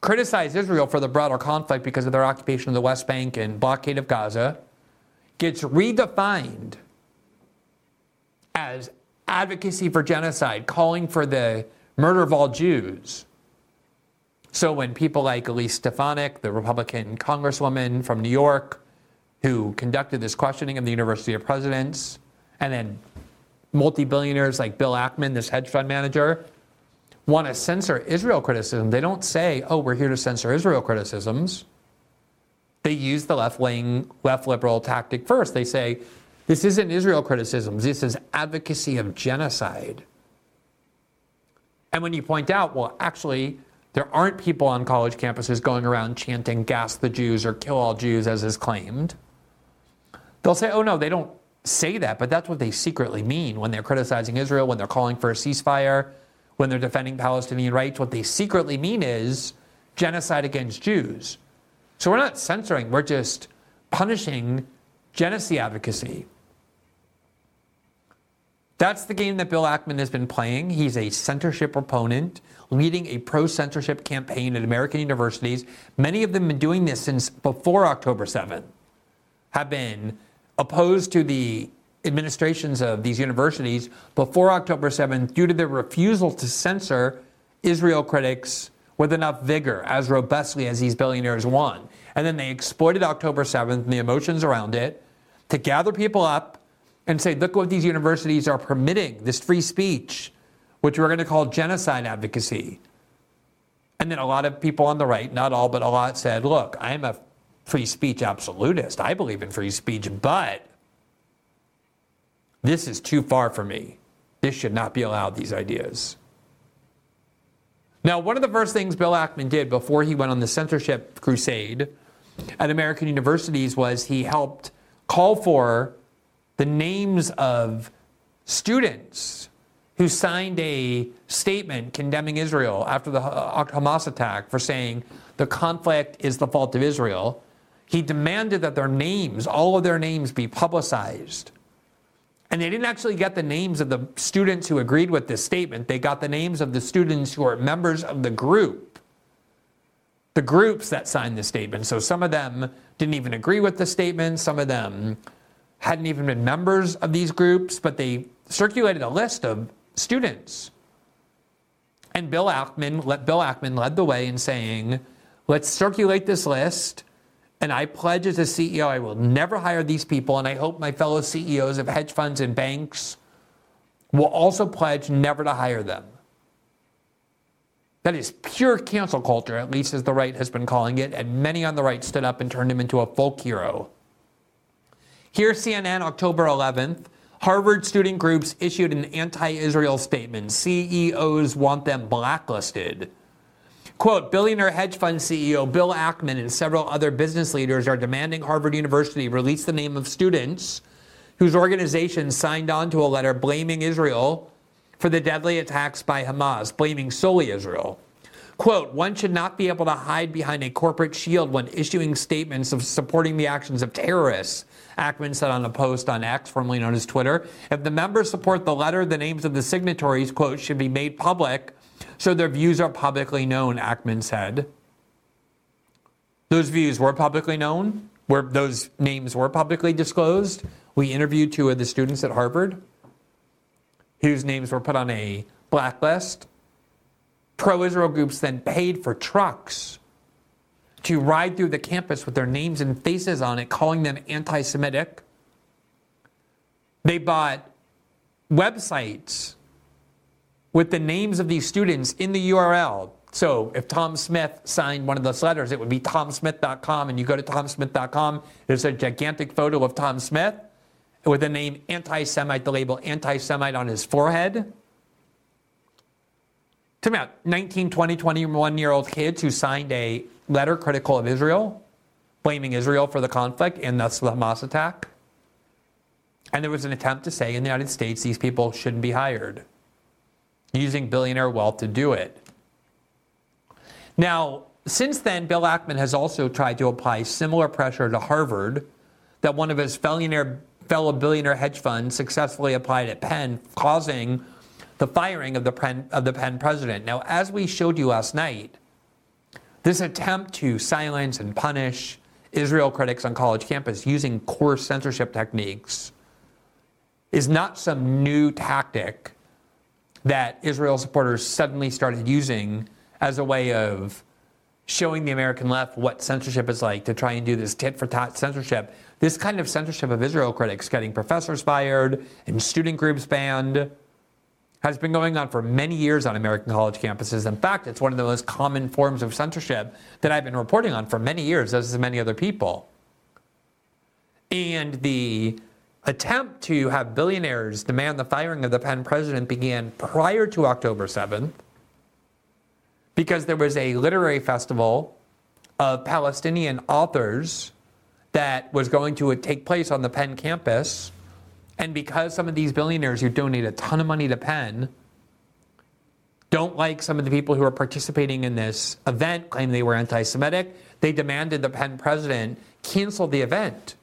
criticize Israel for the broader conflict because of their occupation of the West Bank and blockade of Gaza gets redefined as advocacy for genocide, calling for the murder of all Jews. So when people like Elise Stefanik, the Republican congresswoman from New York, who conducted this questioning of the University of Presidents, and then multi billionaires like Bill Ackman, this hedge fund manager, want to censor Israel criticism. They don't say, oh, we're here to censor Israel criticisms. They use the left wing, left liberal tactic first. They say, this isn't Israel criticisms, this is advocacy of genocide. And when you point out, well, actually, there aren't people on college campuses going around chanting, gas the Jews or kill all Jews, as is claimed. They'll say, oh no, they don't say that, but that's what they secretly mean when they're criticizing Israel, when they're calling for a ceasefire, when they're defending Palestinian rights. What they secretly mean is genocide against Jews. So we're not censoring, we're just punishing genocide advocacy. That's the game that Bill Ackman has been playing. He's a censorship opponent, leading a pro censorship campaign at American universities. Many of them have been doing this since before October 7th, have been opposed to the administrations of these universities before October 7th due to their refusal to censor Israel critics with enough vigor, as robustly as these billionaires want. And then they exploited October 7th and the emotions around it to gather people up and say, look what these universities are permitting this free speech, which we're going to call genocide advocacy. And then a lot of people on the right, not all, but a lot said, look, I'm a free speech absolutist. I believe in free speech, but this is too far for me. This should not be allowed, these ideas. Now, one of the first things Bill Ackman did before he went on the censorship crusade at American universities was he helped call for the names of students who signed a statement condemning Israel after the Hamas attack for saying the conflict is the fault of Israel. He demanded that their names, all of their names, be publicized. And they didn't actually get the names of the students who agreed with this statement. They got the names of the students who are members of the group, the groups that signed the statement. So some of them didn't even agree with the statement. Some of them hadn't even been members of these groups, but they circulated a list of students. And Bill Ackman, Bill Ackman led the way in saying, let's circulate this list. And I pledge as a CEO, I will never hire these people. And I hope my fellow CEOs of hedge funds and banks will also pledge never to hire them. That is pure cancel culture, at least as the right has been calling it, and many on the right stood up and turned him into a folk hero. Here's CNN, October 11th. Harvard student groups issued an anti Israel statement. CEOs want them blacklisted. Quote Billionaire hedge fund CEO Bill Ackman and several other business leaders are demanding Harvard University release the name of students whose organizations signed on to a letter blaming Israel for the deadly attacks by Hamas, blaming solely Israel. Quote, one should not be able to hide behind a corporate shield when issuing statements of supporting the actions of terrorists, Ackman said on a post on X, formerly known as Twitter. If the members support the letter, the names of the signatories, quote, should be made public so their views are publicly known, Ackman said. Those views were publicly known, where those names were publicly disclosed. We interviewed two of the students at Harvard whose names were put on a blacklist. Pro Israel groups then paid for trucks to ride through the campus with their names and faces on it, calling them anti Semitic. They bought websites with the names of these students in the URL. So if Tom Smith signed one of those letters, it would be tomsmith.com, and you go to tomsmith.com, there's a gigantic photo of Tom Smith with the name anti Semite, the label anti Semite on his forehead. To about 19, 20, 21 year old kids who signed a letter critical of Israel, blaming Israel for the conflict and thus the Hamas attack. And there was an attempt to say in the United States these people shouldn't be hired, using billionaire wealth to do it. Now, since then, Bill Ackman has also tried to apply similar pressure to Harvard that one of his fellow billionaire hedge funds successfully applied at Penn, causing the firing of the Penn, of the Penn president. Now, as we showed you last night, this attempt to silence and punish Israel critics on college campus using coarse censorship techniques is not some new tactic that Israel supporters suddenly started using as a way of showing the American left what censorship is like to try and do this tit for tat censorship. This kind of censorship of Israel critics, getting professors fired and student groups banned, has been going on for many years on American college campuses. In fact, it's one of the most common forms of censorship that I've been reporting on for many years, as many other people. And the attempt to have billionaires demand the firing of the Penn president began prior to October 7th because there was a literary festival of Palestinian authors that was going to take place on the Penn campus. And because some of these billionaires who donate a ton of money to Penn don't like some of the people who are participating in this event, claim they were anti Semitic, they demanded the Penn president cancel the event.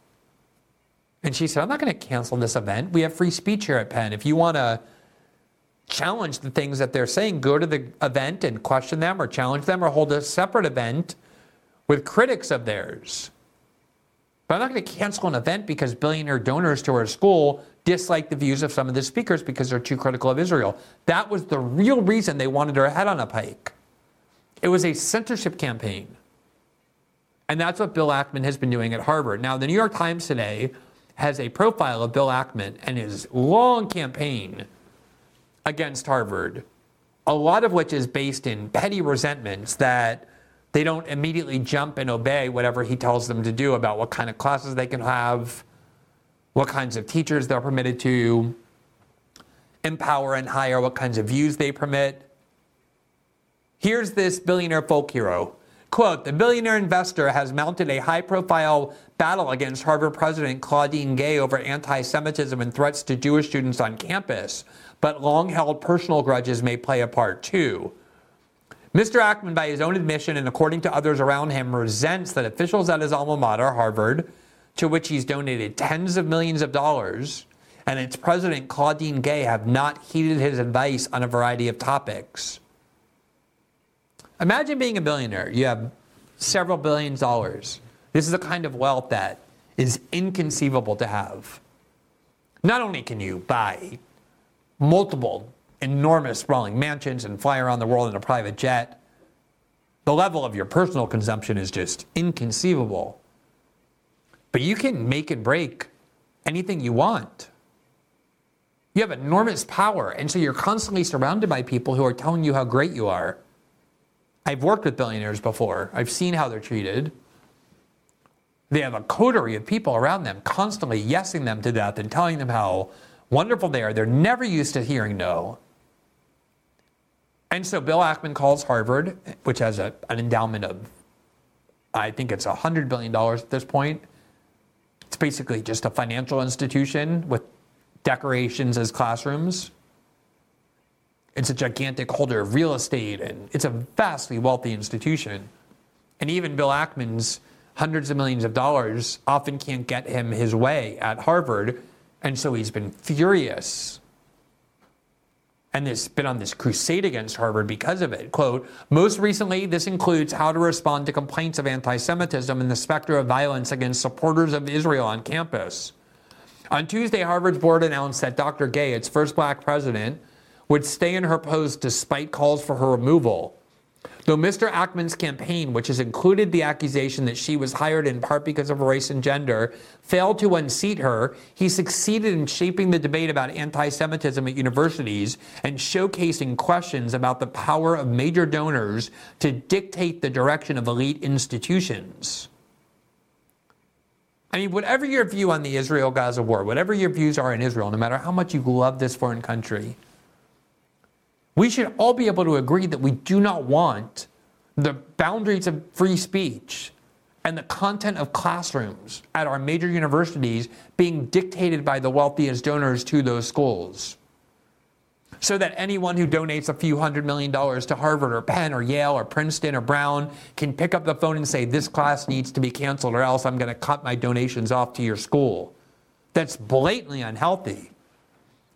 And she said, I'm not going to cancel this event. We have free speech here at Penn. If you want to challenge the things that they're saying, go to the event and question them or challenge them or hold a separate event with critics of theirs. But I'm not going to cancel an event because billionaire donors to our school dislike the views of some of the speakers because they're too critical of Israel. That was the real reason they wanted her head on a pike. It was a censorship campaign. And that's what Bill Ackman has been doing at Harvard. Now, the New York Times today has a profile of Bill Ackman and his long campaign against Harvard, a lot of which is based in petty resentments that they don't immediately jump and obey whatever he tells them to do about what kind of classes they can have, what kinds of teachers they're permitted to empower and hire, what kinds of views they permit. Here's this billionaire folk hero. Quote, the billionaire investor has mounted a high profile battle against Harvard President Claudine Gay over anti Semitism and threats to Jewish students on campus, but long held personal grudges may play a part too. Mr. Ackman, by his own admission and according to others around him, resents that officials at his alma mater, Harvard, to which he's donated tens of millions of dollars, and its president, Claudine Gay, have not heeded his advice on a variety of topics. Imagine being a billionaire. You have several billions dollars. This is the kind of wealth that is inconceivable to have Not only can you buy multiple enormous sprawling mansions and fly around the world in a private jet, the level of your personal consumption is just inconceivable. But you can make and break anything you want. You have enormous power, and so you're constantly surrounded by people who are telling you how great you are. I've worked with billionaires before, I've seen how they're treated. They have a coterie of people around them constantly yesing them to death and telling them how wonderful they are. They're never used to hearing no. And so Bill Ackman calls Harvard, which has a, an endowment of, I think it's $100 billion at this point. It's basically just a financial institution with decorations as classrooms. It's a gigantic holder of real estate, and it's a vastly wealthy institution. And even Bill Ackman's hundreds of millions of dollars often can't get him his way at Harvard. And so he's been furious and has been on this crusade against Harvard because of it. Quote, most recently, this includes how to respond to complaints of anti Semitism and the specter of violence against supporters of Israel on campus. On Tuesday, Harvard's board announced that Dr. Gay, its first black president, would stay in her post despite calls for her removal. Though Mr. Ackman's campaign, which has included the accusation that she was hired in part because of race and gender, failed to unseat her, he succeeded in shaping the debate about anti Semitism at universities and showcasing questions about the power of major donors to dictate the direction of elite institutions. I mean, whatever your view on the Israel Gaza war, whatever your views are in Israel, no matter how much you love this foreign country, we should all be able to agree that we do not want the boundaries of free speech and the content of classrooms at our major universities being dictated by the wealthiest donors to those schools. So that anyone who donates a few hundred million dollars to Harvard or Penn or Yale or Princeton or Brown can pick up the phone and say, This class needs to be canceled or else I'm going to cut my donations off to your school. That's blatantly unhealthy.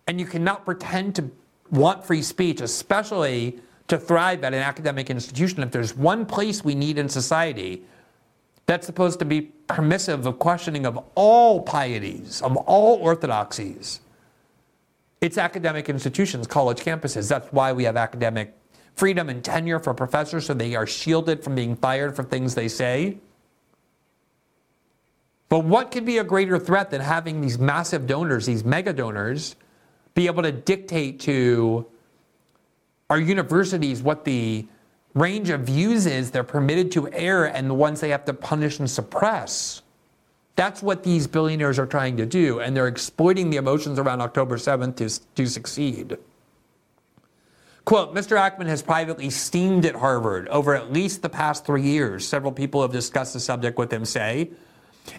And you cannot pretend to want free speech, especially to thrive at an academic institution, if there's one place we need in society that's supposed to be permissive of questioning of all pieties, of all orthodoxies, it's academic institutions, college campuses. That's why we have academic freedom and tenure for professors so they are shielded from being fired for things they say. But what could be a greater threat than having these massive donors, these mega donors, be able to dictate to our universities what the range of views is they're permitted to air and the ones they have to punish and suppress. That's what these billionaires are trying to do, and they're exploiting the emotions around October 7th to, to succeed. Quote, Mr. Ackman has privately steamed at Harvard over at least the past three years. Several people have discussed the subject with him say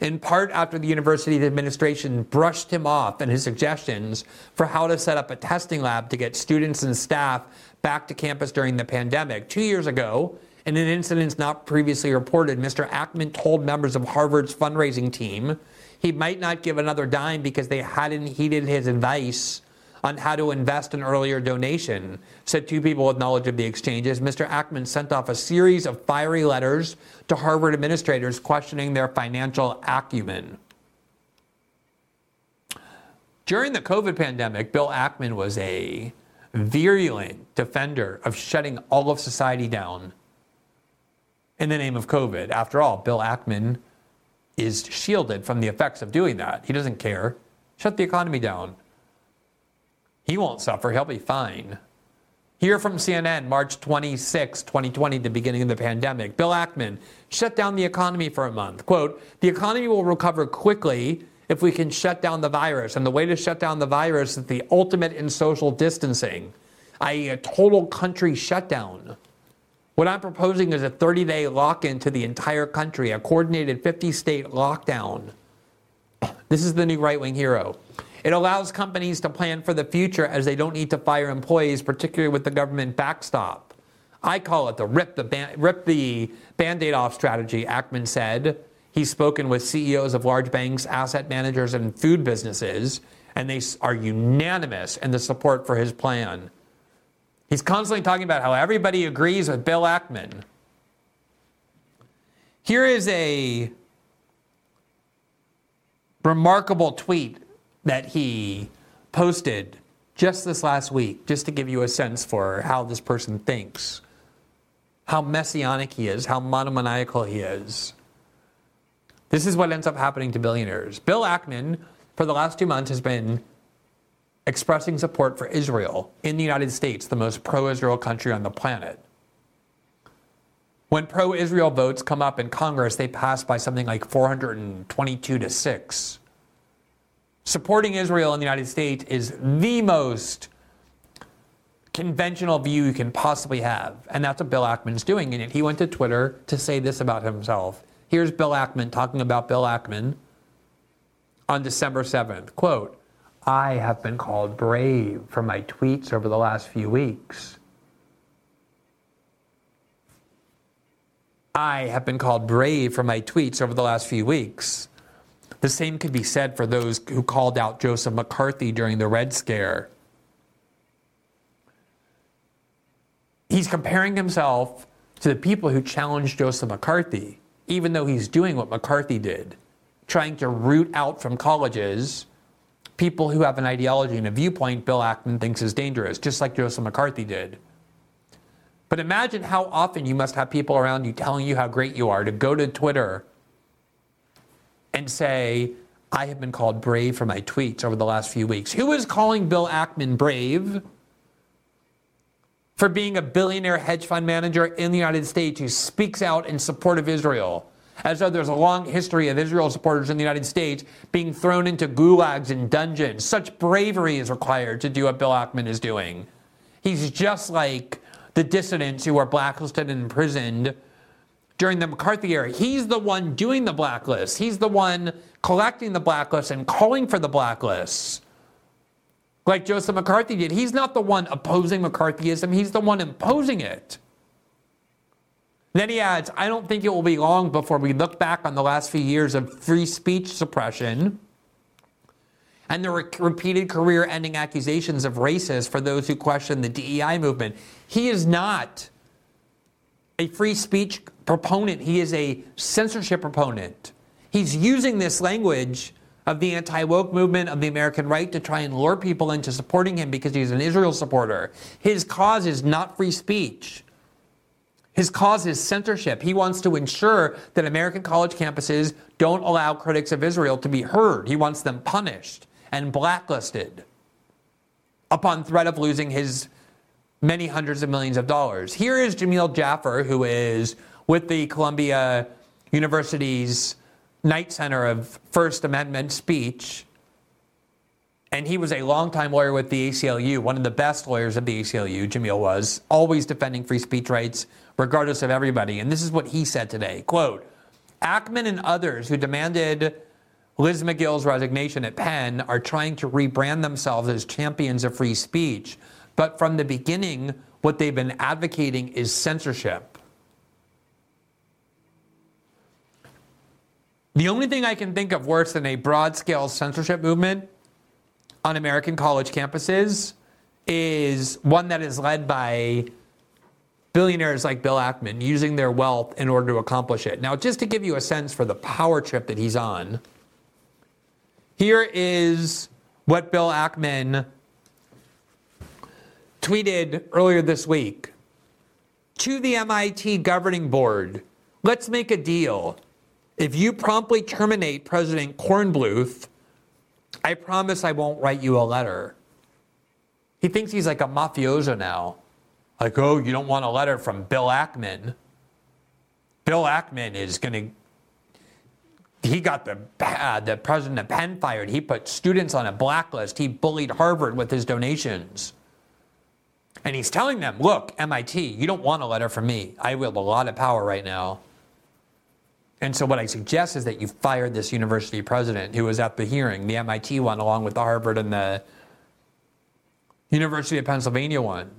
in part after the university administration brushed him off and his suggestions for how to set up a testing lab to get students and staff back to campus during the pandemic. Two years ago, in an incident not previously reported, Mr. Ackman told members of Harvard's fundraising team he might not give another dime because they hadn't heeded his advice on how to invest an earlier donation, said two people with knowledge of the exchanges. Mr. Ackman sent off a series of fiery letters to Harvard administrators questioning their financial acumen. During the COVID pandemic, Bill Ackman was a virulent defender of shutting all of society down in the name of COVID. After all, Bill Ackman is shielded from the effects of doing that. He doesn't care. Shut the economy down. He won't suffer, he'll be fine. Here from CNN, March 26, 2020, the beginning of the pandemic. Bill Ackman shut down the economy for a month. Quote, the economy will recover quickly if we can shut down the virus. And the way to shut down the virus is the ultimate in social distancing, i.e., a total country shutdown. What I'm proposing is a 30 day lock in to the entire country, a coordinated 50 state lockdown. (clears throat) This is the new right wing hero. It allows companies to plan for the future as they don't need to fire employees, particularly with the government backstop. I call it the rip the, ban- rip the band-aid off strategy, Ackman said. He's spoken with CEOs of large banks, asset managers, and food businesses, and they are unanimous in the support for his plan. He's constantly talking about how everybody agrees with Bill Ackman. Here is a remarkable tweet that he posted just this last week, just to give you a sense for how this person thinks, how messianic he is, how monomaniacal he is. This is what ends up happening to billionaires. Bill Ackman, for the last two months, has been expressing support for Israel in the United States, the most pro Israel country on the planet. When pro Israel votes come up in Congress, they pass by something like 422 to 6. Supporting Israel in the United States is the most conventional view you can possibly have. And that's what Bill Ackman's doing. And he went to Twitter to say this about himself. Here's Bill Ackman talking about Bill Ackman on December 7th. Quote, I have been called brave for my tweets over the last few weeks. I have been called brave for my tweets over the last few weeks. The same could be said for those who called out Joseph McCarthy during the Red Scare. He's comparing himself to the people who challenged Joseph McCarthy, even though he's doing what McCarthy did, trying to root out from colleges people who have an ideology and a viewpoint Bill Ackman thinks is dangerous, just like Joseph McCarthy did. But imagine how often you must have people around you telling you how great you are to go to Twitter and say, I have been called brave for my tweets over the last few weeks. Who is calling Bill Ackman brave for being a billionaire hedge fund manager in the United States who speaks out in support of Israel? As though there's a long history of Israel supporters in the United States being thrown into gulags and dungeons. Such bravery is required to do what Bill Ackman is doing. He's just like the dissidents who were blacklisted and imprisoned during the McCarthy era. He's the one doing the blacklist. He's the one collecting the blacklist and calling for the blacklists. Like Joseph McCarthy did. He's not the one opposing McCarthyism, he's the one imposing it. Then he adds, I don't think it will be long before we look back on the last few years of free speech suppression and the re- repeated career ending accusations of racist for those who question the DEI movement. He is not a free speech proponent, he is a censorship proponent. He's using this language of the anti woke movement, of the American right, to try and lure people into supporting him because he's an Israel supporter. His cause is not free speech. His cause is censorship. He wants to ensure that American college campuses don't allow critics of Israel to be heard. He wants them punished and blacklisted upon threat of losing his many hundreds of millions of dollars. Here is Jameel Jaffer, who is with the Columbia University's Knight Center of First Amendment speech. And he was a longtime lawyer with the ACLU, one of the best lawyers of the ACLU, Jameel was, always defending free speech rights, regardless of everybody. And this is what he said today quote, Ackman and others who demanded Liz Magill's resignation at Penn are trying to rebrand themselves as champions of free speech. But from the beginning, what they've been advocating is censorship. The only thing I can think of worse than a broad scale censorship movement on American college campuses is one that is led by billionaires like Bill Ackman using their wealth in order to accomplish it. Now, just to give you a sense for the power trip that he's on, here is what Bill Ackman tweeted earlier this week to the MIT governing board. Let's make a deal. If you promptly terminate President Kornbluth, I promise I won't write you a letter. He thinks he's like a mafioso now. Like, oh, you don't want a letter from Bill Ackman. Bill Ackman is going to. He got the uh, the president of Penn fired. He put students on a blacklist. He bullied Harvard with his donations. And he's telling them, look, MIT, you don't want a letter from me. I wield a lot of power right now. And so what I suggest is that you fire this university president who was at the hearing, the MIT one, along with the Harvard and the University of Pennsylvania one.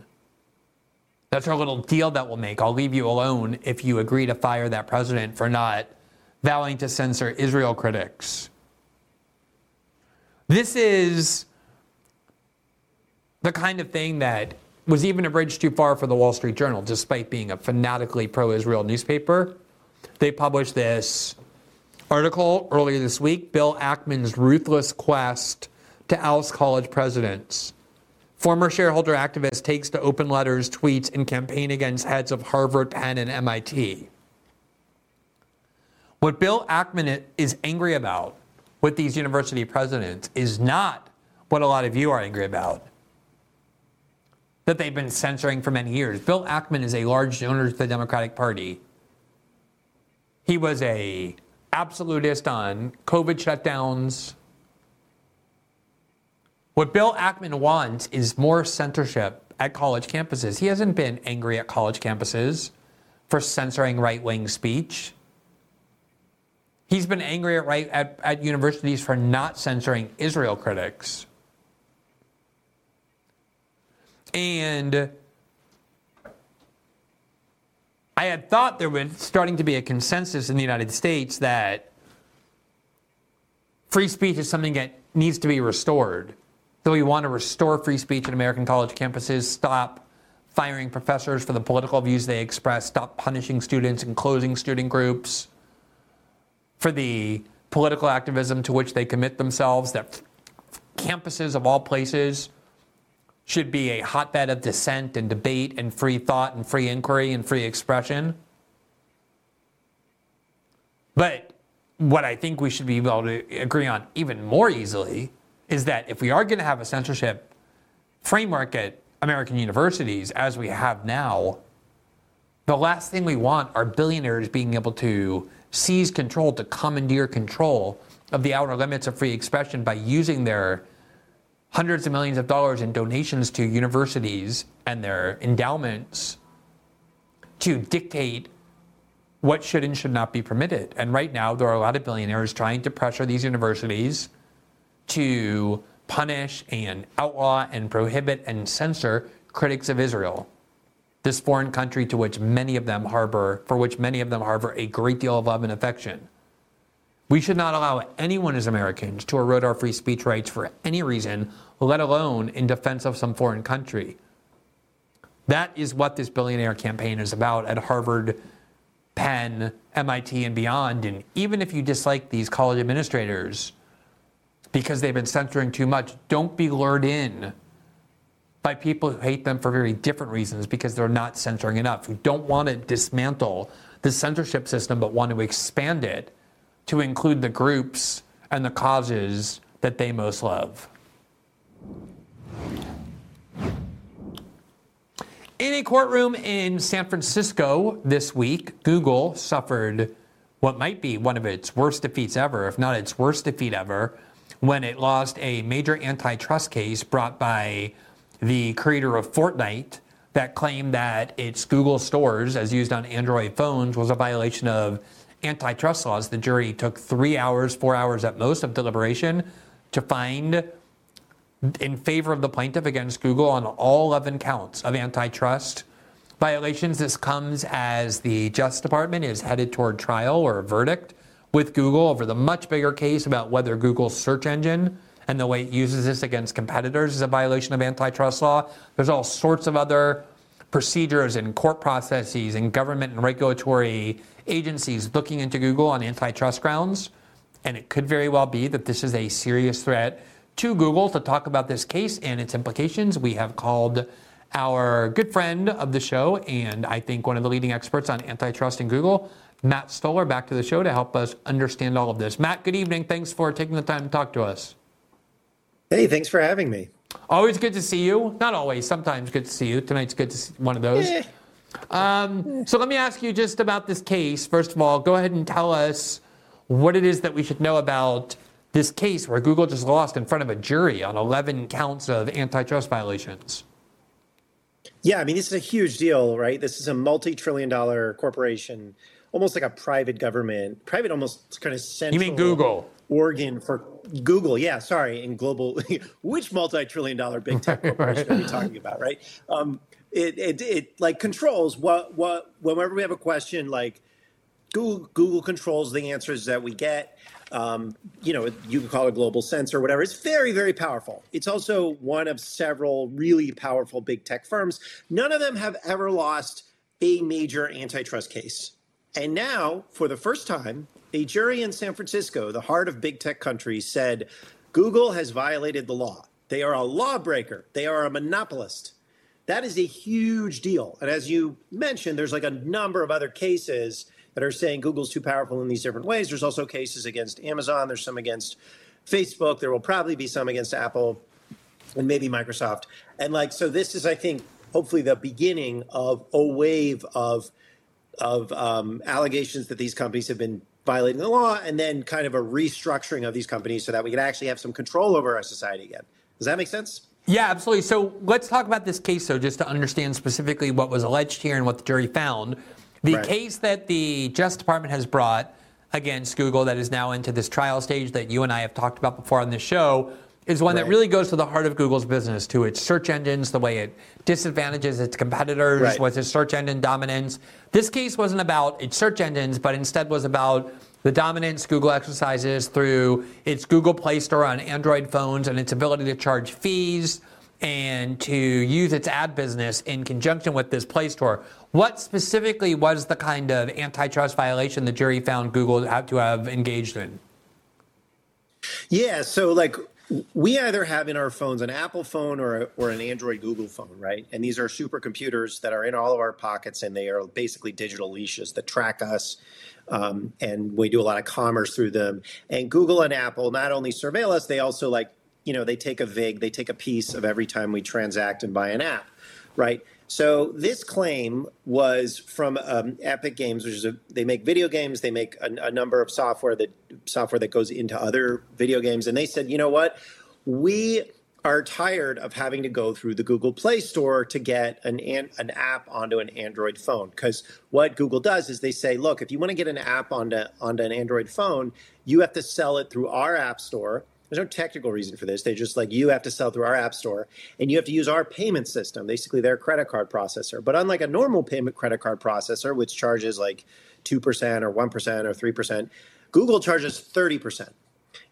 That's our little deal that we'll make. I'll leave you alone if you agree to fire that president for not vowing to censor Israel critics. This is the kind of thing that was even a bridge too far for the Wall Street Journal, despite being a fanatically pro Israel newspaper. They published this article earlier this week Bill Ackman's ruthless quest to oust college presidents. Former shareholder activist takes to open letters, tweets, and campaign against heads of Harvard, Penn, and MIT. What Bill Ackman is angry about with these university presidents is not what a lot of you are angry about that they've been censoring for many years. Bill Ackman is a large donor to the Democratic Party. He was a absolutist on COVID shutdowns. What Bill Ackman wants is more censorship at college campuses. He hasn't been angry at college campuses for censoring right wing speech. He's been angry at, right, at, at universities for not censoring Israel critics. And I had thought there was starting to be a consensus in the United States that free speech is something that needs to be restored. So we want to restore free speech at American college campuses, stop firing professors for the political views they express, stop punishing students and closing student groups for the political activism to which they commit themselves, that campuses of all places should be a hotbed of dissent and debate and free thought and free inquiry and free expression. But what I think we should be able to agree on even more easily is that if we are going to have a censorship framework at American universities as we have now, the last thing we want are billionaires being able to seize control, to commandeer control of the outer limits of free expression by using their hundreds of millions of dollars in donations to universities and their endowments to dictate what should and should not be permitted. And right now, there are a lot of billionaires trying to pressure these universities to punish and outlaw and prohibit and censor critics of Israel. This foreign country to which many of them harbor, for which many of them harbor a great deal of love and affection. We should not allow anyone as Americans to erode our free speech rights for any reason, let alone in defense of some foreign country. That is what this billionaire campaign is about at Harvard, Penn, MIT, and beyond. And even if you dislike these college administrators because they've been censoring too much, don't be lured in by people who hate them for very different reasons because they're not censoring enough, who don't want to dismantle the censorship system but want to expand it to include the groups and the causes that they most love. In a courtroom in San Francisco this week, Google suffered what might be one of its worst defeats ever, if not its worst defeat ever, when it lost a major antitrust case brought by the creator of Fortnite that claimed that its Google stores, as used on Android phones, was a violation of antitrust laws. The jury took three hours, four hours at most of deliberation to find in favor of the plaintiff against Google on all 11 counts of antitrust violations. This comes as the Justice Department is headed toward trial or a verdict with Google over the much bigger case about whether Google's search engine and the way it uses this against competitors is a violation of antitrust law. There's all sorts of other procedures and court processes and government and regulatory agencies looking into Google on antitrust grounds. And it could very well be that this is a serious threat to Google to talk about this case and its implications. We have called our good friend of the show, and I think one of the leading experts on antitrust in Google, Matt Stoller, back to the show to help us understand all of this. Matt, good evening. Thanks for taking the time to talk to us. Hey, thanks for having me. Always good to see you. Not always, sometimes good to see you. Tonight's good to see one of those. Eh. Um, so let me ask you just about this case. First of all, go ahead and tell us what it is that we should know about this case where Google just lost in front of a jury on 11 counts of antitrust violations. Yeah, I mean, this is a huge deal, right? This is a multi trillion dollar corporation, almost like a private government, private almost kind of central. You mean Google? Organ for Google, yeah, sorry, in global, (laughs) which multi trillion dollar big tech (laughs) corporation are we talking about, right? Um, it, it, it like controls what, what, whenever we have a question, like Google, Google controls the answers that we get. Um, you know, you can call it a global sense or whatever. It's very, very powerful. It's also one of several really powerful big tech firms. None of them have ever lost a major antitrust case. And now, for the first time, a jury in San Francisco, the heart of big tech country, said Google has violated the law. They are a lawbreaker. They are a monopolist. That is a huge deal. And as you mentioned, there's like a number of other cases that are saying Google's too powerful in these different ways. There's also cases against Amazon. There's some against Facebook. There will probably be some against Apple and maybe Microsoft. And like, so this is, I think, hopefully the beginning of a wave of of um, allegations that these companies have been violating the law, and then kind of a restructuring of these companies so that we can actually have some control over our society again. Does that make sense? Yeah, absolutely. So let's talk about this case, though, just to understand specifically what was alleged here and what the jury found. The Right. case that the Justice Department has brought against Google, that is now into this trial stage that you and I have talked about before on this show, is one that really goes to the heart of Google's business, to its search engines, the way it disadvantages its competitors Right. with its search engine dominance. This case wasn't about its search engines, but instead was about the dominance Google exercises through its Google Play Store on Android phones and its ability to charge fees and to use its ad business in conjunction with this Play Store. What specifically was the kind of antitrust violation the jury found Google had to have engaged in? Yeah. So like we either have in our phones an Apple phone or or an Android Google phone, right? And these are supercomputers that are in all of our pockets, and they are basically digital leashes that track us. Um, and we do a lot of commerce through them. And Google and Apple not only surveil us, they also like you know they take a vig, they take a piece of every time we transact and buy an app, right? So this claim was from um, Epic Games, which is a, they make video games. They make a, a number of software that software that goes into other video games, and they said, you know what, we are tired of having to go through the Google Play Store to get an an, an app onto an Android phone. Because what Google does is they say, look, if you want to get an app onto onto an Android phone, you have to sell it through our app store. There's no technical reason for this. They just like you have to sell through our app store and you have to use our payment system, basically their credit card processor. But unlike a normal payment credit card processor, which charges like 2% or 1% or 3%, Google charges 30%.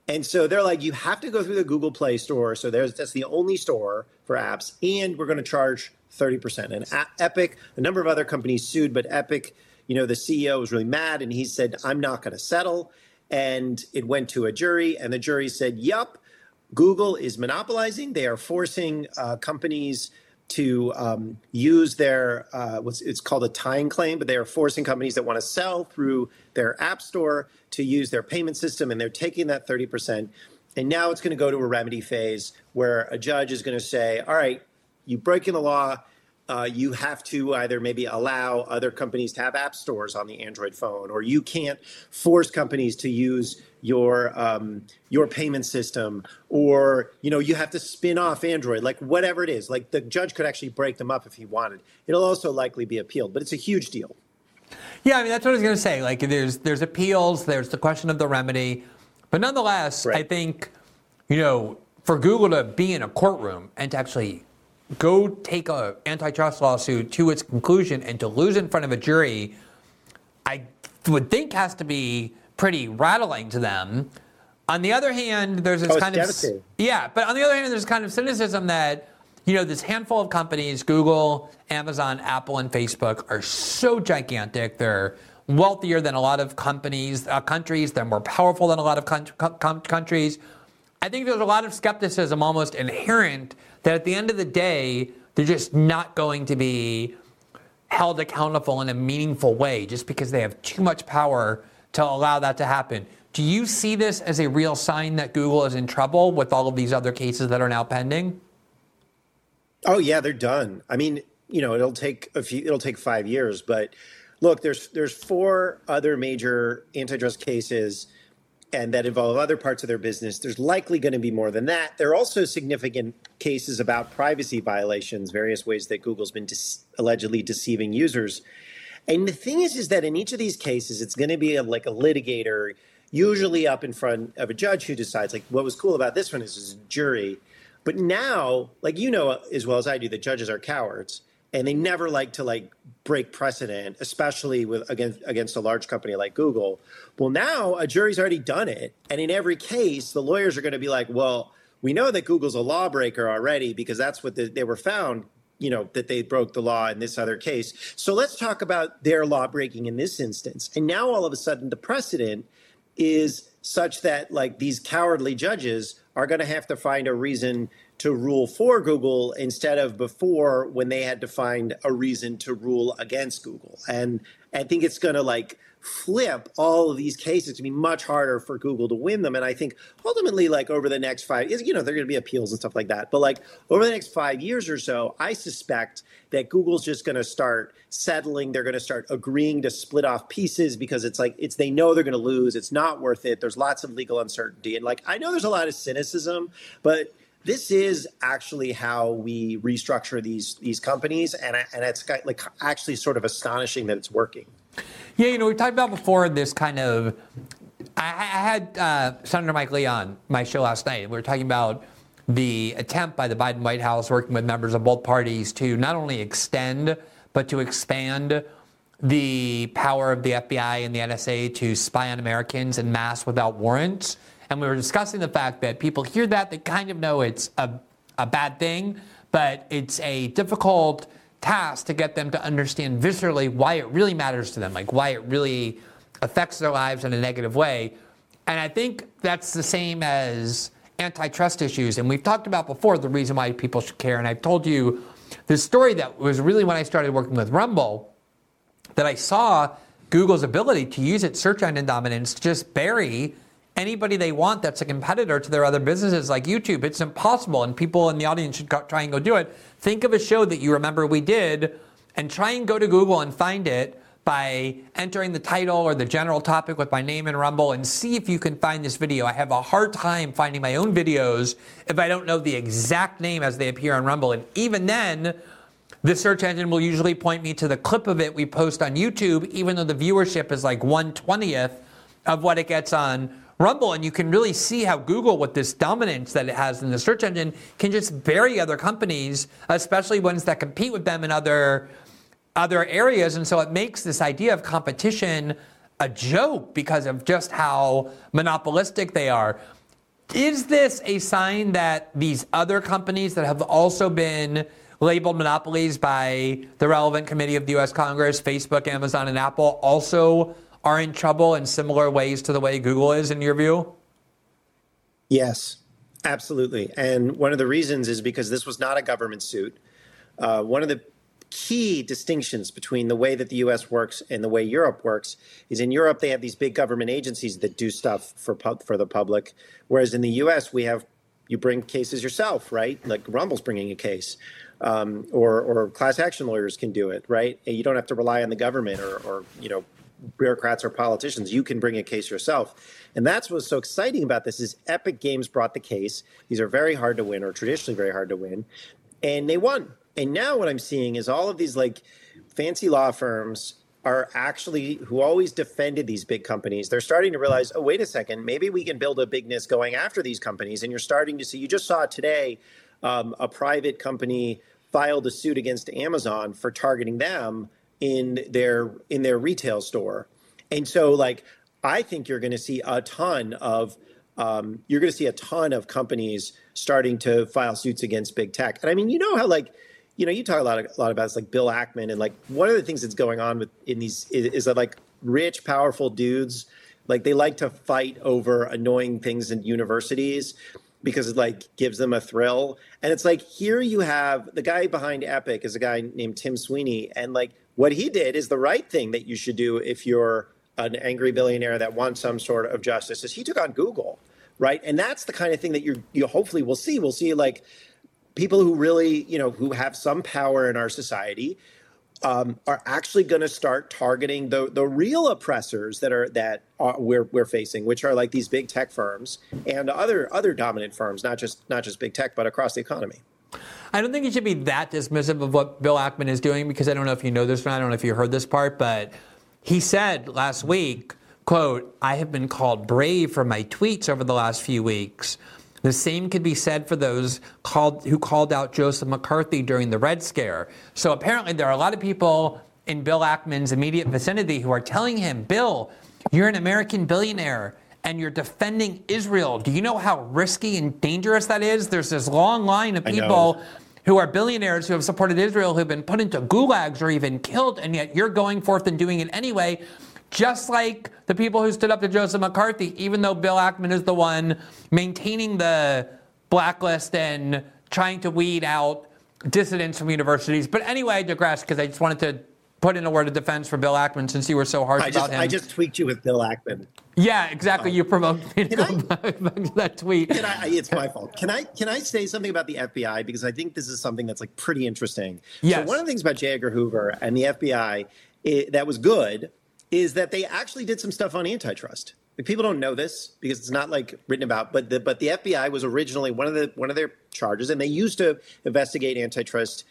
And so they're like, you have to go through the Google Play Store. So there's that's the only store for apps, and we're going to charge 30%. And A- Epic, a number of other companies sued, but Epic, you know, the CEO was really mad, and he said, I'm not going to settle. And it went to a jury, and the jury said, Yup, Google is monopolizing. They are forcing uh, companies to um, use their uh, what's it's called a tying claim, but they are forcing companies that want to sell through their app store to use their payment system, and they're taking that thirty percent. And now it's going to go to a remedy phase where a judge is going to say, "All right, you breaking the law." Uh, you have to either maybe allow other companies to have app stores on the Android phone, or you can't force companies to use your um, your payment system, or you know you have to spin off Android, like whatever it is. Like the judge could actually break them up if he wanted. It'll also likely be appealed, but it's a huge deal. Yeah, I mean that's what I was going to say. Like there's there's appeals, there's the question of the remedy, but nonetheless, Right. I think you know for Google to be in a courtroom and to actually go take a antitrust lawsuit to its conclusion and to lose in front of a jury, I would think has to be pretty rattling to them. On the other hand, there's this Oh, kind of yeah, but on the other hand, there's kind of cynicism that you know this handful of companies, Google, Amazon, Apple, and Facebook, are so gigantic. They're wealthier than a lot of companies, uh, countries. They're more powerful than a lot of con- com- countries. I think there's a lot of skepticism, almost inherent, that at the end of the day, they're just not going to be held accountable in a meaningful way just because they have too much power to allow that to happen. Do you see this as a real sign that Google is in trouble with all of these other cases that are now pending? Oh yeah, they're done. I mean, you know, it'll take a few. It'll take five years, but look, there's there's four other major antitrust cases, and that involve other parts of their business. There's likely going to be more than that. There are also significant cases about privacy violations, various ways that Google's been dece- allegedly deceiving users. And the thing is, is that in each of these cases, it's going to be a, like a litigator, usually up in front of a judge who decides. Like, what was cool about this one is, is a jury. But now, like you know as well as I do, that judges are cowards, and they never like to like break precedent, especially with against against a large company like Google. Well, now a jury's already done it, and in every case, the lawyers are going to be like, "Well, we know that Google's a lawbreaker already because that's what the, they were found." You know that they broke the law in this other case. So let's talk about their law breaking in this instance. And now all of a sudden, the precedent is such that like these cowardly judges are going to have to find a reason to rule for Google instead of before when they had to find a reason to rule against Google. And I think it's going to like flip all of these cases to be much harder for Google to win them. And I think ultimately, like over the next five, you know, there are going to be appeals and stuff like that. But like over the next five years or so, I suspect that Google's just going to start settling. They're going to start agreeing to split off pieces because it's like it's they know they're going to lose. It's not worth it. There's lots of legal uncertainty, and like I know there's a lot of cynicism, but this is actually how we restructure these these companies, and and it's like actually sort of astonishing that it's working. Yeah, you know, we talked about before this kind of. I, I had uh, Senator Mike Lee on my show last night. We were talking about the attempt by the Biden White House, working with members of both parties, to not only extend but to expand the power of the FBI and the NSA to spy on Americans in mass without warrants. And we were discussing the fact that people hear that, they kind of know it's a, a bad thing, but it's a difficult task to get them to understand viscerally why it really matters to them, like why it really affects their lives in a negative way. And I think that's the same as antitrust issues. And we've talked about before the reason why people should care. And I've told you this story that was really when I started working with Rumble that I saw Google's ability to use its search engine dominance to just bury anybody they want that's a competitor to their other businesses like YouTube. It's impossible, and people in the audience should try and go do it. Think of a show that you remember we did and try and go to Google and find it by entering the title or the general topic with my name in Rumble and see if you can find this video. I have a hard time finding my own videos if I don't know the exact name as they appear on Rumble. And even then, the search engine will usually point me to the clip of it we post on YouTube, even though the viewership is like 120th of what it gets on Rumble, and you can really see how Google, with this dominance that it has in the search engine, can just bury other companies, especially ones that compete with them in other other areas. And so it makes this idea of competition a joke because of just how monopolistic they are. Is this a sign that these other companies that have also been labeled monopolies by the relevant committee of the US Congress, Facebook, Amazon, and Apple, also are in trouble in similar ways to the way Google is, in your view? Yes, absolutely. And one of the reasons is because this was not a government suit. Uh, one of the key distinctions between the way that the US works and the way Europe works is in Europe they have these big government agencies that do stuff for for the public whereas in the US we have you bring cases yourself right like Rumble's bringing a case um, or or class action lawyers can do it right you don't have to rely on the government or, or you know bureaucrats or politicians. You can bring a case yourself. And that's what's so exciting about this is Epic Games brought the case. These are very hard to win or traditionally very hard to win. And they won. And now what I'm seeing is all of these like fancy law firms are actually who always defended these big companies. They're starting to realize, oh, wait a second, maybe we can build a bigness going after these companies. And you're starting to see, you just saw today um, a private company filed a suit against Amazon for targeting them in their in their retail store. And so like I think you're going to see a ton of um, you're going to see a ton of companies starting to file suits against big tech. And I mean, you know how like you know you talk a lot of, a lot about this, like Bill Ackman and like one of the things that's going on with in these is, is that like rich powerful dudes like they like to fight over annoying things in universities because it like gives them a thrill. And it's like here you have the guy behind Epic is a guy named Tim Sweeney and like what he did is the right thing that you should do if you're an angry billionaire that wants some sort of justice. Is he took on Google, right? And that's the kind of thing that you you hopefully will see. We'll see like people who really you know who have some power in our society um, are actually going to start targeting the the real oppressors that are that are, we're we're facing, which are like these big tech firms and other other dominant firms, not just not just big tech, but across the economy. I don't think you should be that dismissive of what Bill Ackman is doing because I don't know if you know this or not. I don't know if you heard this part, but he said last week, quote, I have been called brave for my tweets over the last few weeks. The same could be said for those called, who called out Joseph McCarthy during the Red Scare. So apparently, there are a lot of people in Bill Ackman's immediate vicinity who are telling him, Bill, you're an American billionaire and you're defending Israel. Do you know how risky and dangerous that is? There's this long line of people who are billionaires who have supported Israel who've been put into gulags or even killed, and yet you're going forth and doing it anyway. just like the people who stood up to Joseph McCarthy, even though Bill Ackman is the one maintaining the blacklist and trying to weed out dissidents from universities. But anyway, I digress because I just wanted to put in a word of defense for Bill Ackman since you were so harsh I about just, him. I just tweaked you with Bill Ackman. yeah, exactly. you provoked me to go (laughs) back to that tweet. Can I, it's my fault. Can I can I say something about the FBI because I think this is something that's like pretty interesting. Yes. So one of the things about J. Edgar Hoover and the FBI i eh, that was good is that they actually did some stuff on antitrust. Like, people don't know this because it's not like written about, but the but the FBI was originally one of the one of their charges, and they used to investigate antitrust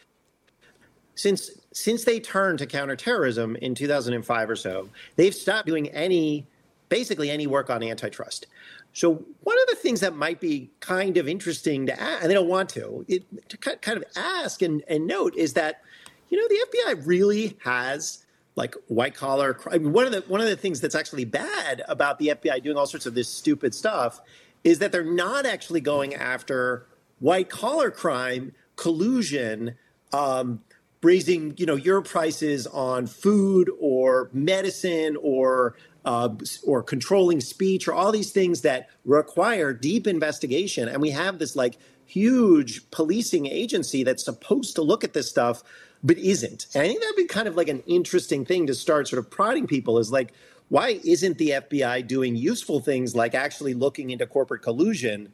since since they turned to counterterrorism in 2005 or so, they've stopped doing any basically any work on antitrust. So one of the things that might be kind of interesting to ask, and they don't want to, it, to kind of ask and, and note is that you know the FBI really has like white collar. cri- I mean, one of the one of the things that's actually bad about the FBI doing all sorts of this stupid stuff is that they're not actually going after white collar crime, collusion, um, raising you know your prices on food or medicine or uh, or controlling speech or all these things that require deep investigation. And we have this like huge policing agency that's supposed to look at this stuff but isn't. And i think that'd be kind of like an interesting thing to start sort of prodding people is like why isn't the fbi doing useful things like actually looking into corporate collusion?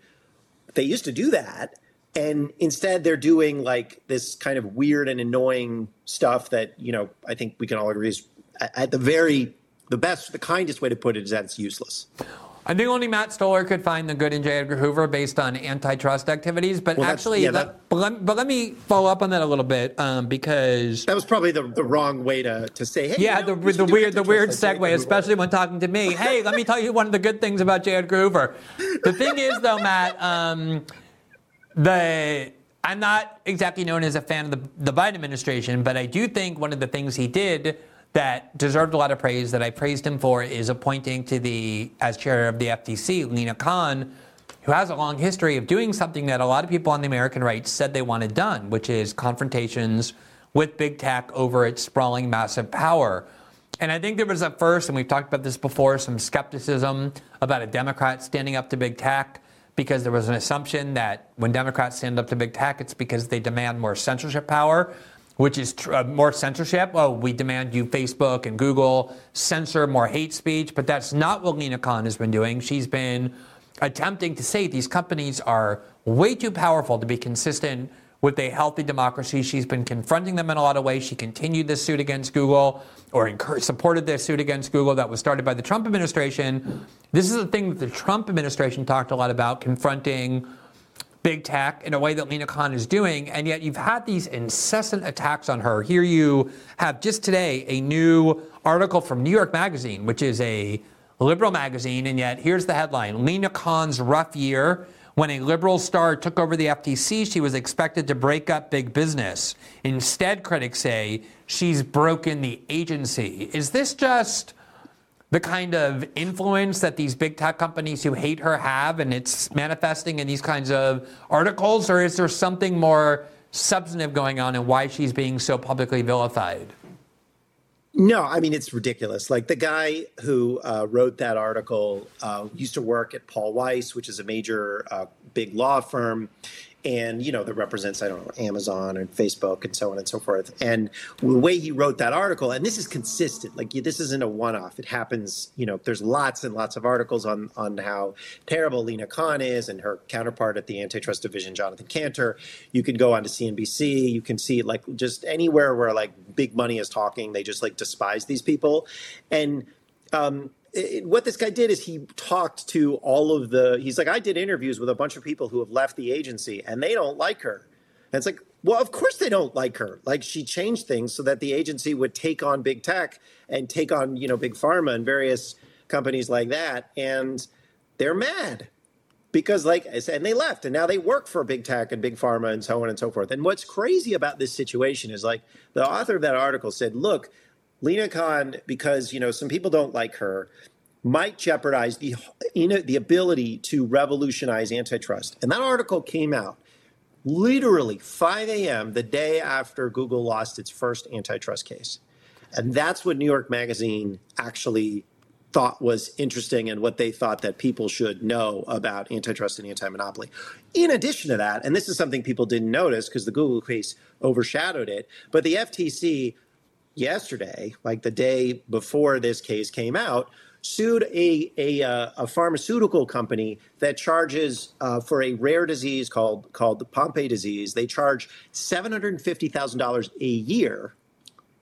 They used to do that and instead they're doing like this kind of weird and annoying stuff that you know i think we can all agree is at the very the best the kindest way to put it is that it's useless I think only Matt Stoller could find the good in J. Edgar Hoover based on antitrust activities. But Well, actually, yeah, let- that- but, let, but let me follow up on that a little bit um, because that was probably the, the wrong way to, to say hey yeah, you know, the, the weird the weird segue, especially when talking to me. Hey, let me tell you one of the good things about J. Edgar Hoover. The thing is, though, Matt, um, the I'm not exactly known as a fan of the, the Biden administration, but I do think one of the things he did that deserved a lot of praise that I praised him for is appointing to the as chair of the FTC Lina Khan, who has a long history of doing something that a lot of people on the American right said they wanted done, which is confrontations with big tech over its sprawling massive power. And I think there was at first, and we've talked about this before, some skepticism about a Democrat standing up to big tech because there was an assumption that when Democrats stand up to big tech, it's because they demand more censorship power, which is tr- uh, more censorship. Oh, we demand you, Facebook and Google, censor more hate speech. But that's not what Lina Khan has been doing. She's been attempting to say these companies are way too powerful to be consistent with a healthy democracy. She's been confronting them in a lot of ways. She continued this suit against Google or supported this suit against Google that was started by the Trump administration. This is the thing that the Trump administration talked a lot about, confronting big tech in a way that Lina Khan is doing, and yet you've had these incessant attacks on her. Here you have just today a new article from New York Magazine, which is a liberal magazine, and yet here's the headline Lina Khan's rough year. When a liberal star took over the FTC, she was expected to break up big business. Instead, critics say she's broken the agency. Is this just the kind of influence that these big tech companies who hate her have and it's manifesting in these kinds of articles? Or is there something more substantive going on and why she's being so publicly vilified? No, I mean it's ridiculous. Like the guy who uh, wrote that article uh, used to work at Paul Weiss, which is a major uh, big law firm, and you know that represents I don't know Amazon and Facebook and so on and so forth. And the way he wrote that article, and this is consistent. Like this isn't a one-off. It happens. You know, there's lots and lots of articles on on how terrible Lina Khan is and her counterpart at the antitrust division, Jonathan Kanter. You can go on to CNBC. You can see like just anywhere where like big money is talking, they just like despise these people, and. Um, it, what this guy did is he talked to all of the he's like i did interviews with a bunch of people who have left the agency and they don't like her. And it's like well of course they don't like her. Like she changed things so that the agency would take on big tech and take on you know big pharma and various companies like that and they're mad because like and they left and now they work for big tech and big pharma and so on and so forth. And what's crazy about this situation is like the author of that article said look Lina Khan, because you know some people don't like her, might jeopardize the you know, the ability to revolutionize antitrust. And that article came out literally 5 a.m. the day after Google lost its first antitrust case. And that's what New York Magazine actually thought was interesting and what they thought that people should know about antitrust and anti-monopoly. In addition to that, and this is something people didn't notice because the Google case overshadowed it, but the FTC yesterday, like the day before this case came out, sued a a, uh, a pharmaceutical company that charges uh, for a rare disease called called the Pompe disease. They charge seven hundred and fifty thousand dollars a year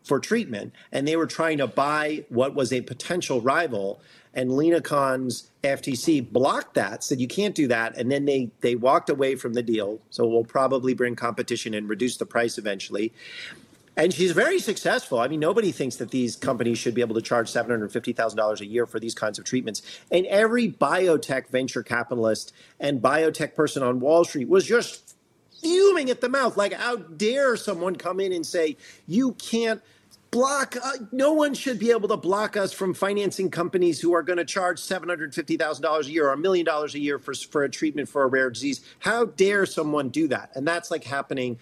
for treatment, and they were trying to buy what was a potential rival. And Lina Khan's FTC blocked that, said you can't do that, and then they they walked away from the deal. So we'll probably bring competition and reduce the price eventually. And she's very successful. I mean, nobody thinks that these companies should be able to charge $750,000 a year for these kinds of treatments. And every biotech venture capitalist and biotech person on Wall Street was just fuming at the mouth. Like, how dare someone come in and say, you can't block, uh, no one should be able to block us from financing companies who are going to charge $750,000 a year or a million dollars a year for, for a treatment for a rare disease. How dare someone do that? And that's like happening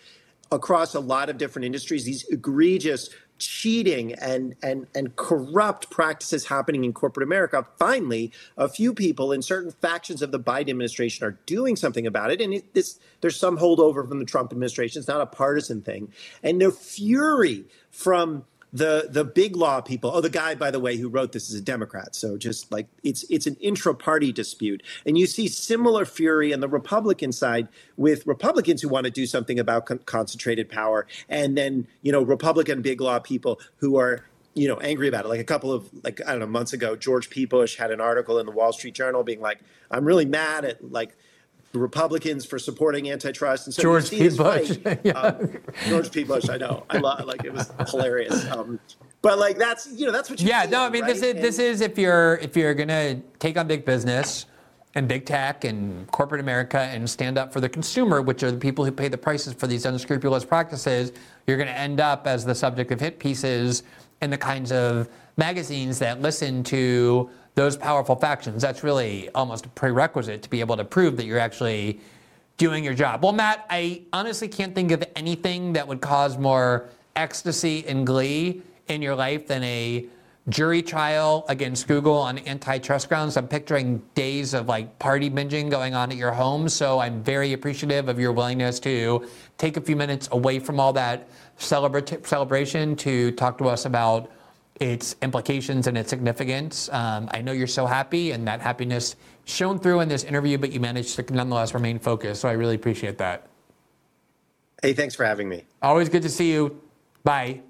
across a lot of different industries, these egregious cheating and and and corrupt practices happening in corporate America. Finally, a few people in certain factions of the Biden administration are doing something about it, and it, this, there's some holdover from the Trump administration. It's not a partisan thing, and the fury from the the big law people. Oh, the guy, by the way, who wrote this is a Democrat. So just like it's it's an intra-party dispute, and you see similar fury on the Republican side with Republicans who want to do something about con- concentrated power, and then you know Republican big law people who are you know angry about it. Like a couple of like I don't know months ago, George P. Bush had an article in the Wall Street Journal being like, "I'm really mad at like." Republicans for supporting antitrust. And so George P. Bush. (laughs) yeah. um, George P. Bush. I know. I love. Like it was hilarious. Um, but like that's you know that's what you. Yeah. see, No. I mean, right? this is And- this is if you're if you're gonna take on big business and big tech and corporate America and stand up for the consumer, which are the people who pay the prices for these unscrupulous practices, you're going to end up as the subject of hit pieces in the kinds of magazines that listen to those powerful factions. That's really almost a prerequisite to be able to prove that you're actually doing your job. Well, Matt, I honestly can't think of anything that would cause more ecstasy and glee in your life than a jury trial against Google on antitrust grounds. I'm picturing days of like party binging going on at your home. So I'm very appreciative of your willingness to take a few minutes away from all that celebra- celebration to talk to us about its implications and its significance. Um, I know you're so happy, and that happiness shone through in this interview, but you managed to nonetheless remain focused. So I really appreciate that. Hey, thanks for having me. Always good to see you. Bye.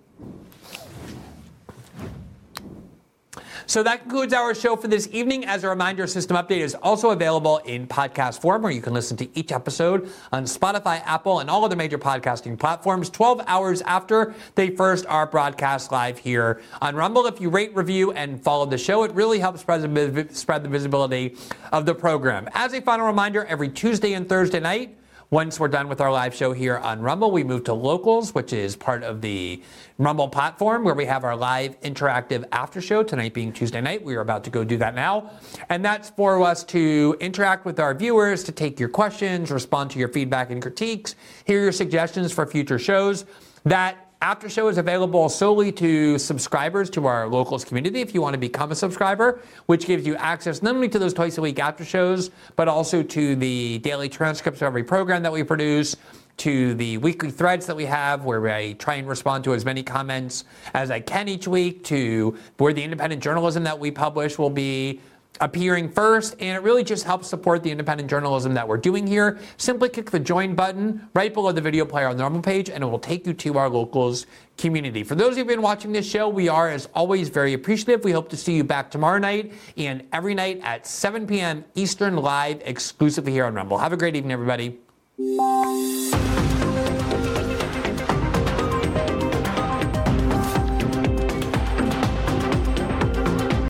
So that concludes our show for this evening. As a reminder, System Update is also available in podcast form where you can listen to each episode on Spotify, Apple, and all other major podcasting platforms 12 hours after they first are broadcast live here on Rumble. If you rate, review, and follow the show, it really helps spread the, spread the visibility of the program. As a final reminder, every Tuesday and Thursday night, once we're done with our live show here on Rumble, we move to Locals, which is part of the Rumble platform where we have our live interactive after show. Tonight being Tuesday night, we are about to go do that now. And that's for us to interact with our viewers, to take your questions, respond to your feedback and critiques, hear your suggestions for future shows. That after show is available solely to subscribers to our locals community if you want to become a subscriber, which gives you access not only to those twice a week after shows, but also to the daily transcripts of every program that we produce, to the weekly threads that we have where I try and respond to as many comments as I can each week, to where the independent journalism that we publish will be appearing first, and it really just helps support the independent journalism that we're doing here. Simply click the join button right below the video player on the normal page, and it will take you to our locals community. For those of you who've been watching this show, we are, as always, very appreciative. We hope to see you back tomorrow night and every night at 7 p.m. Eastern live exclusively here on Rumble. Have a great evening, everybody.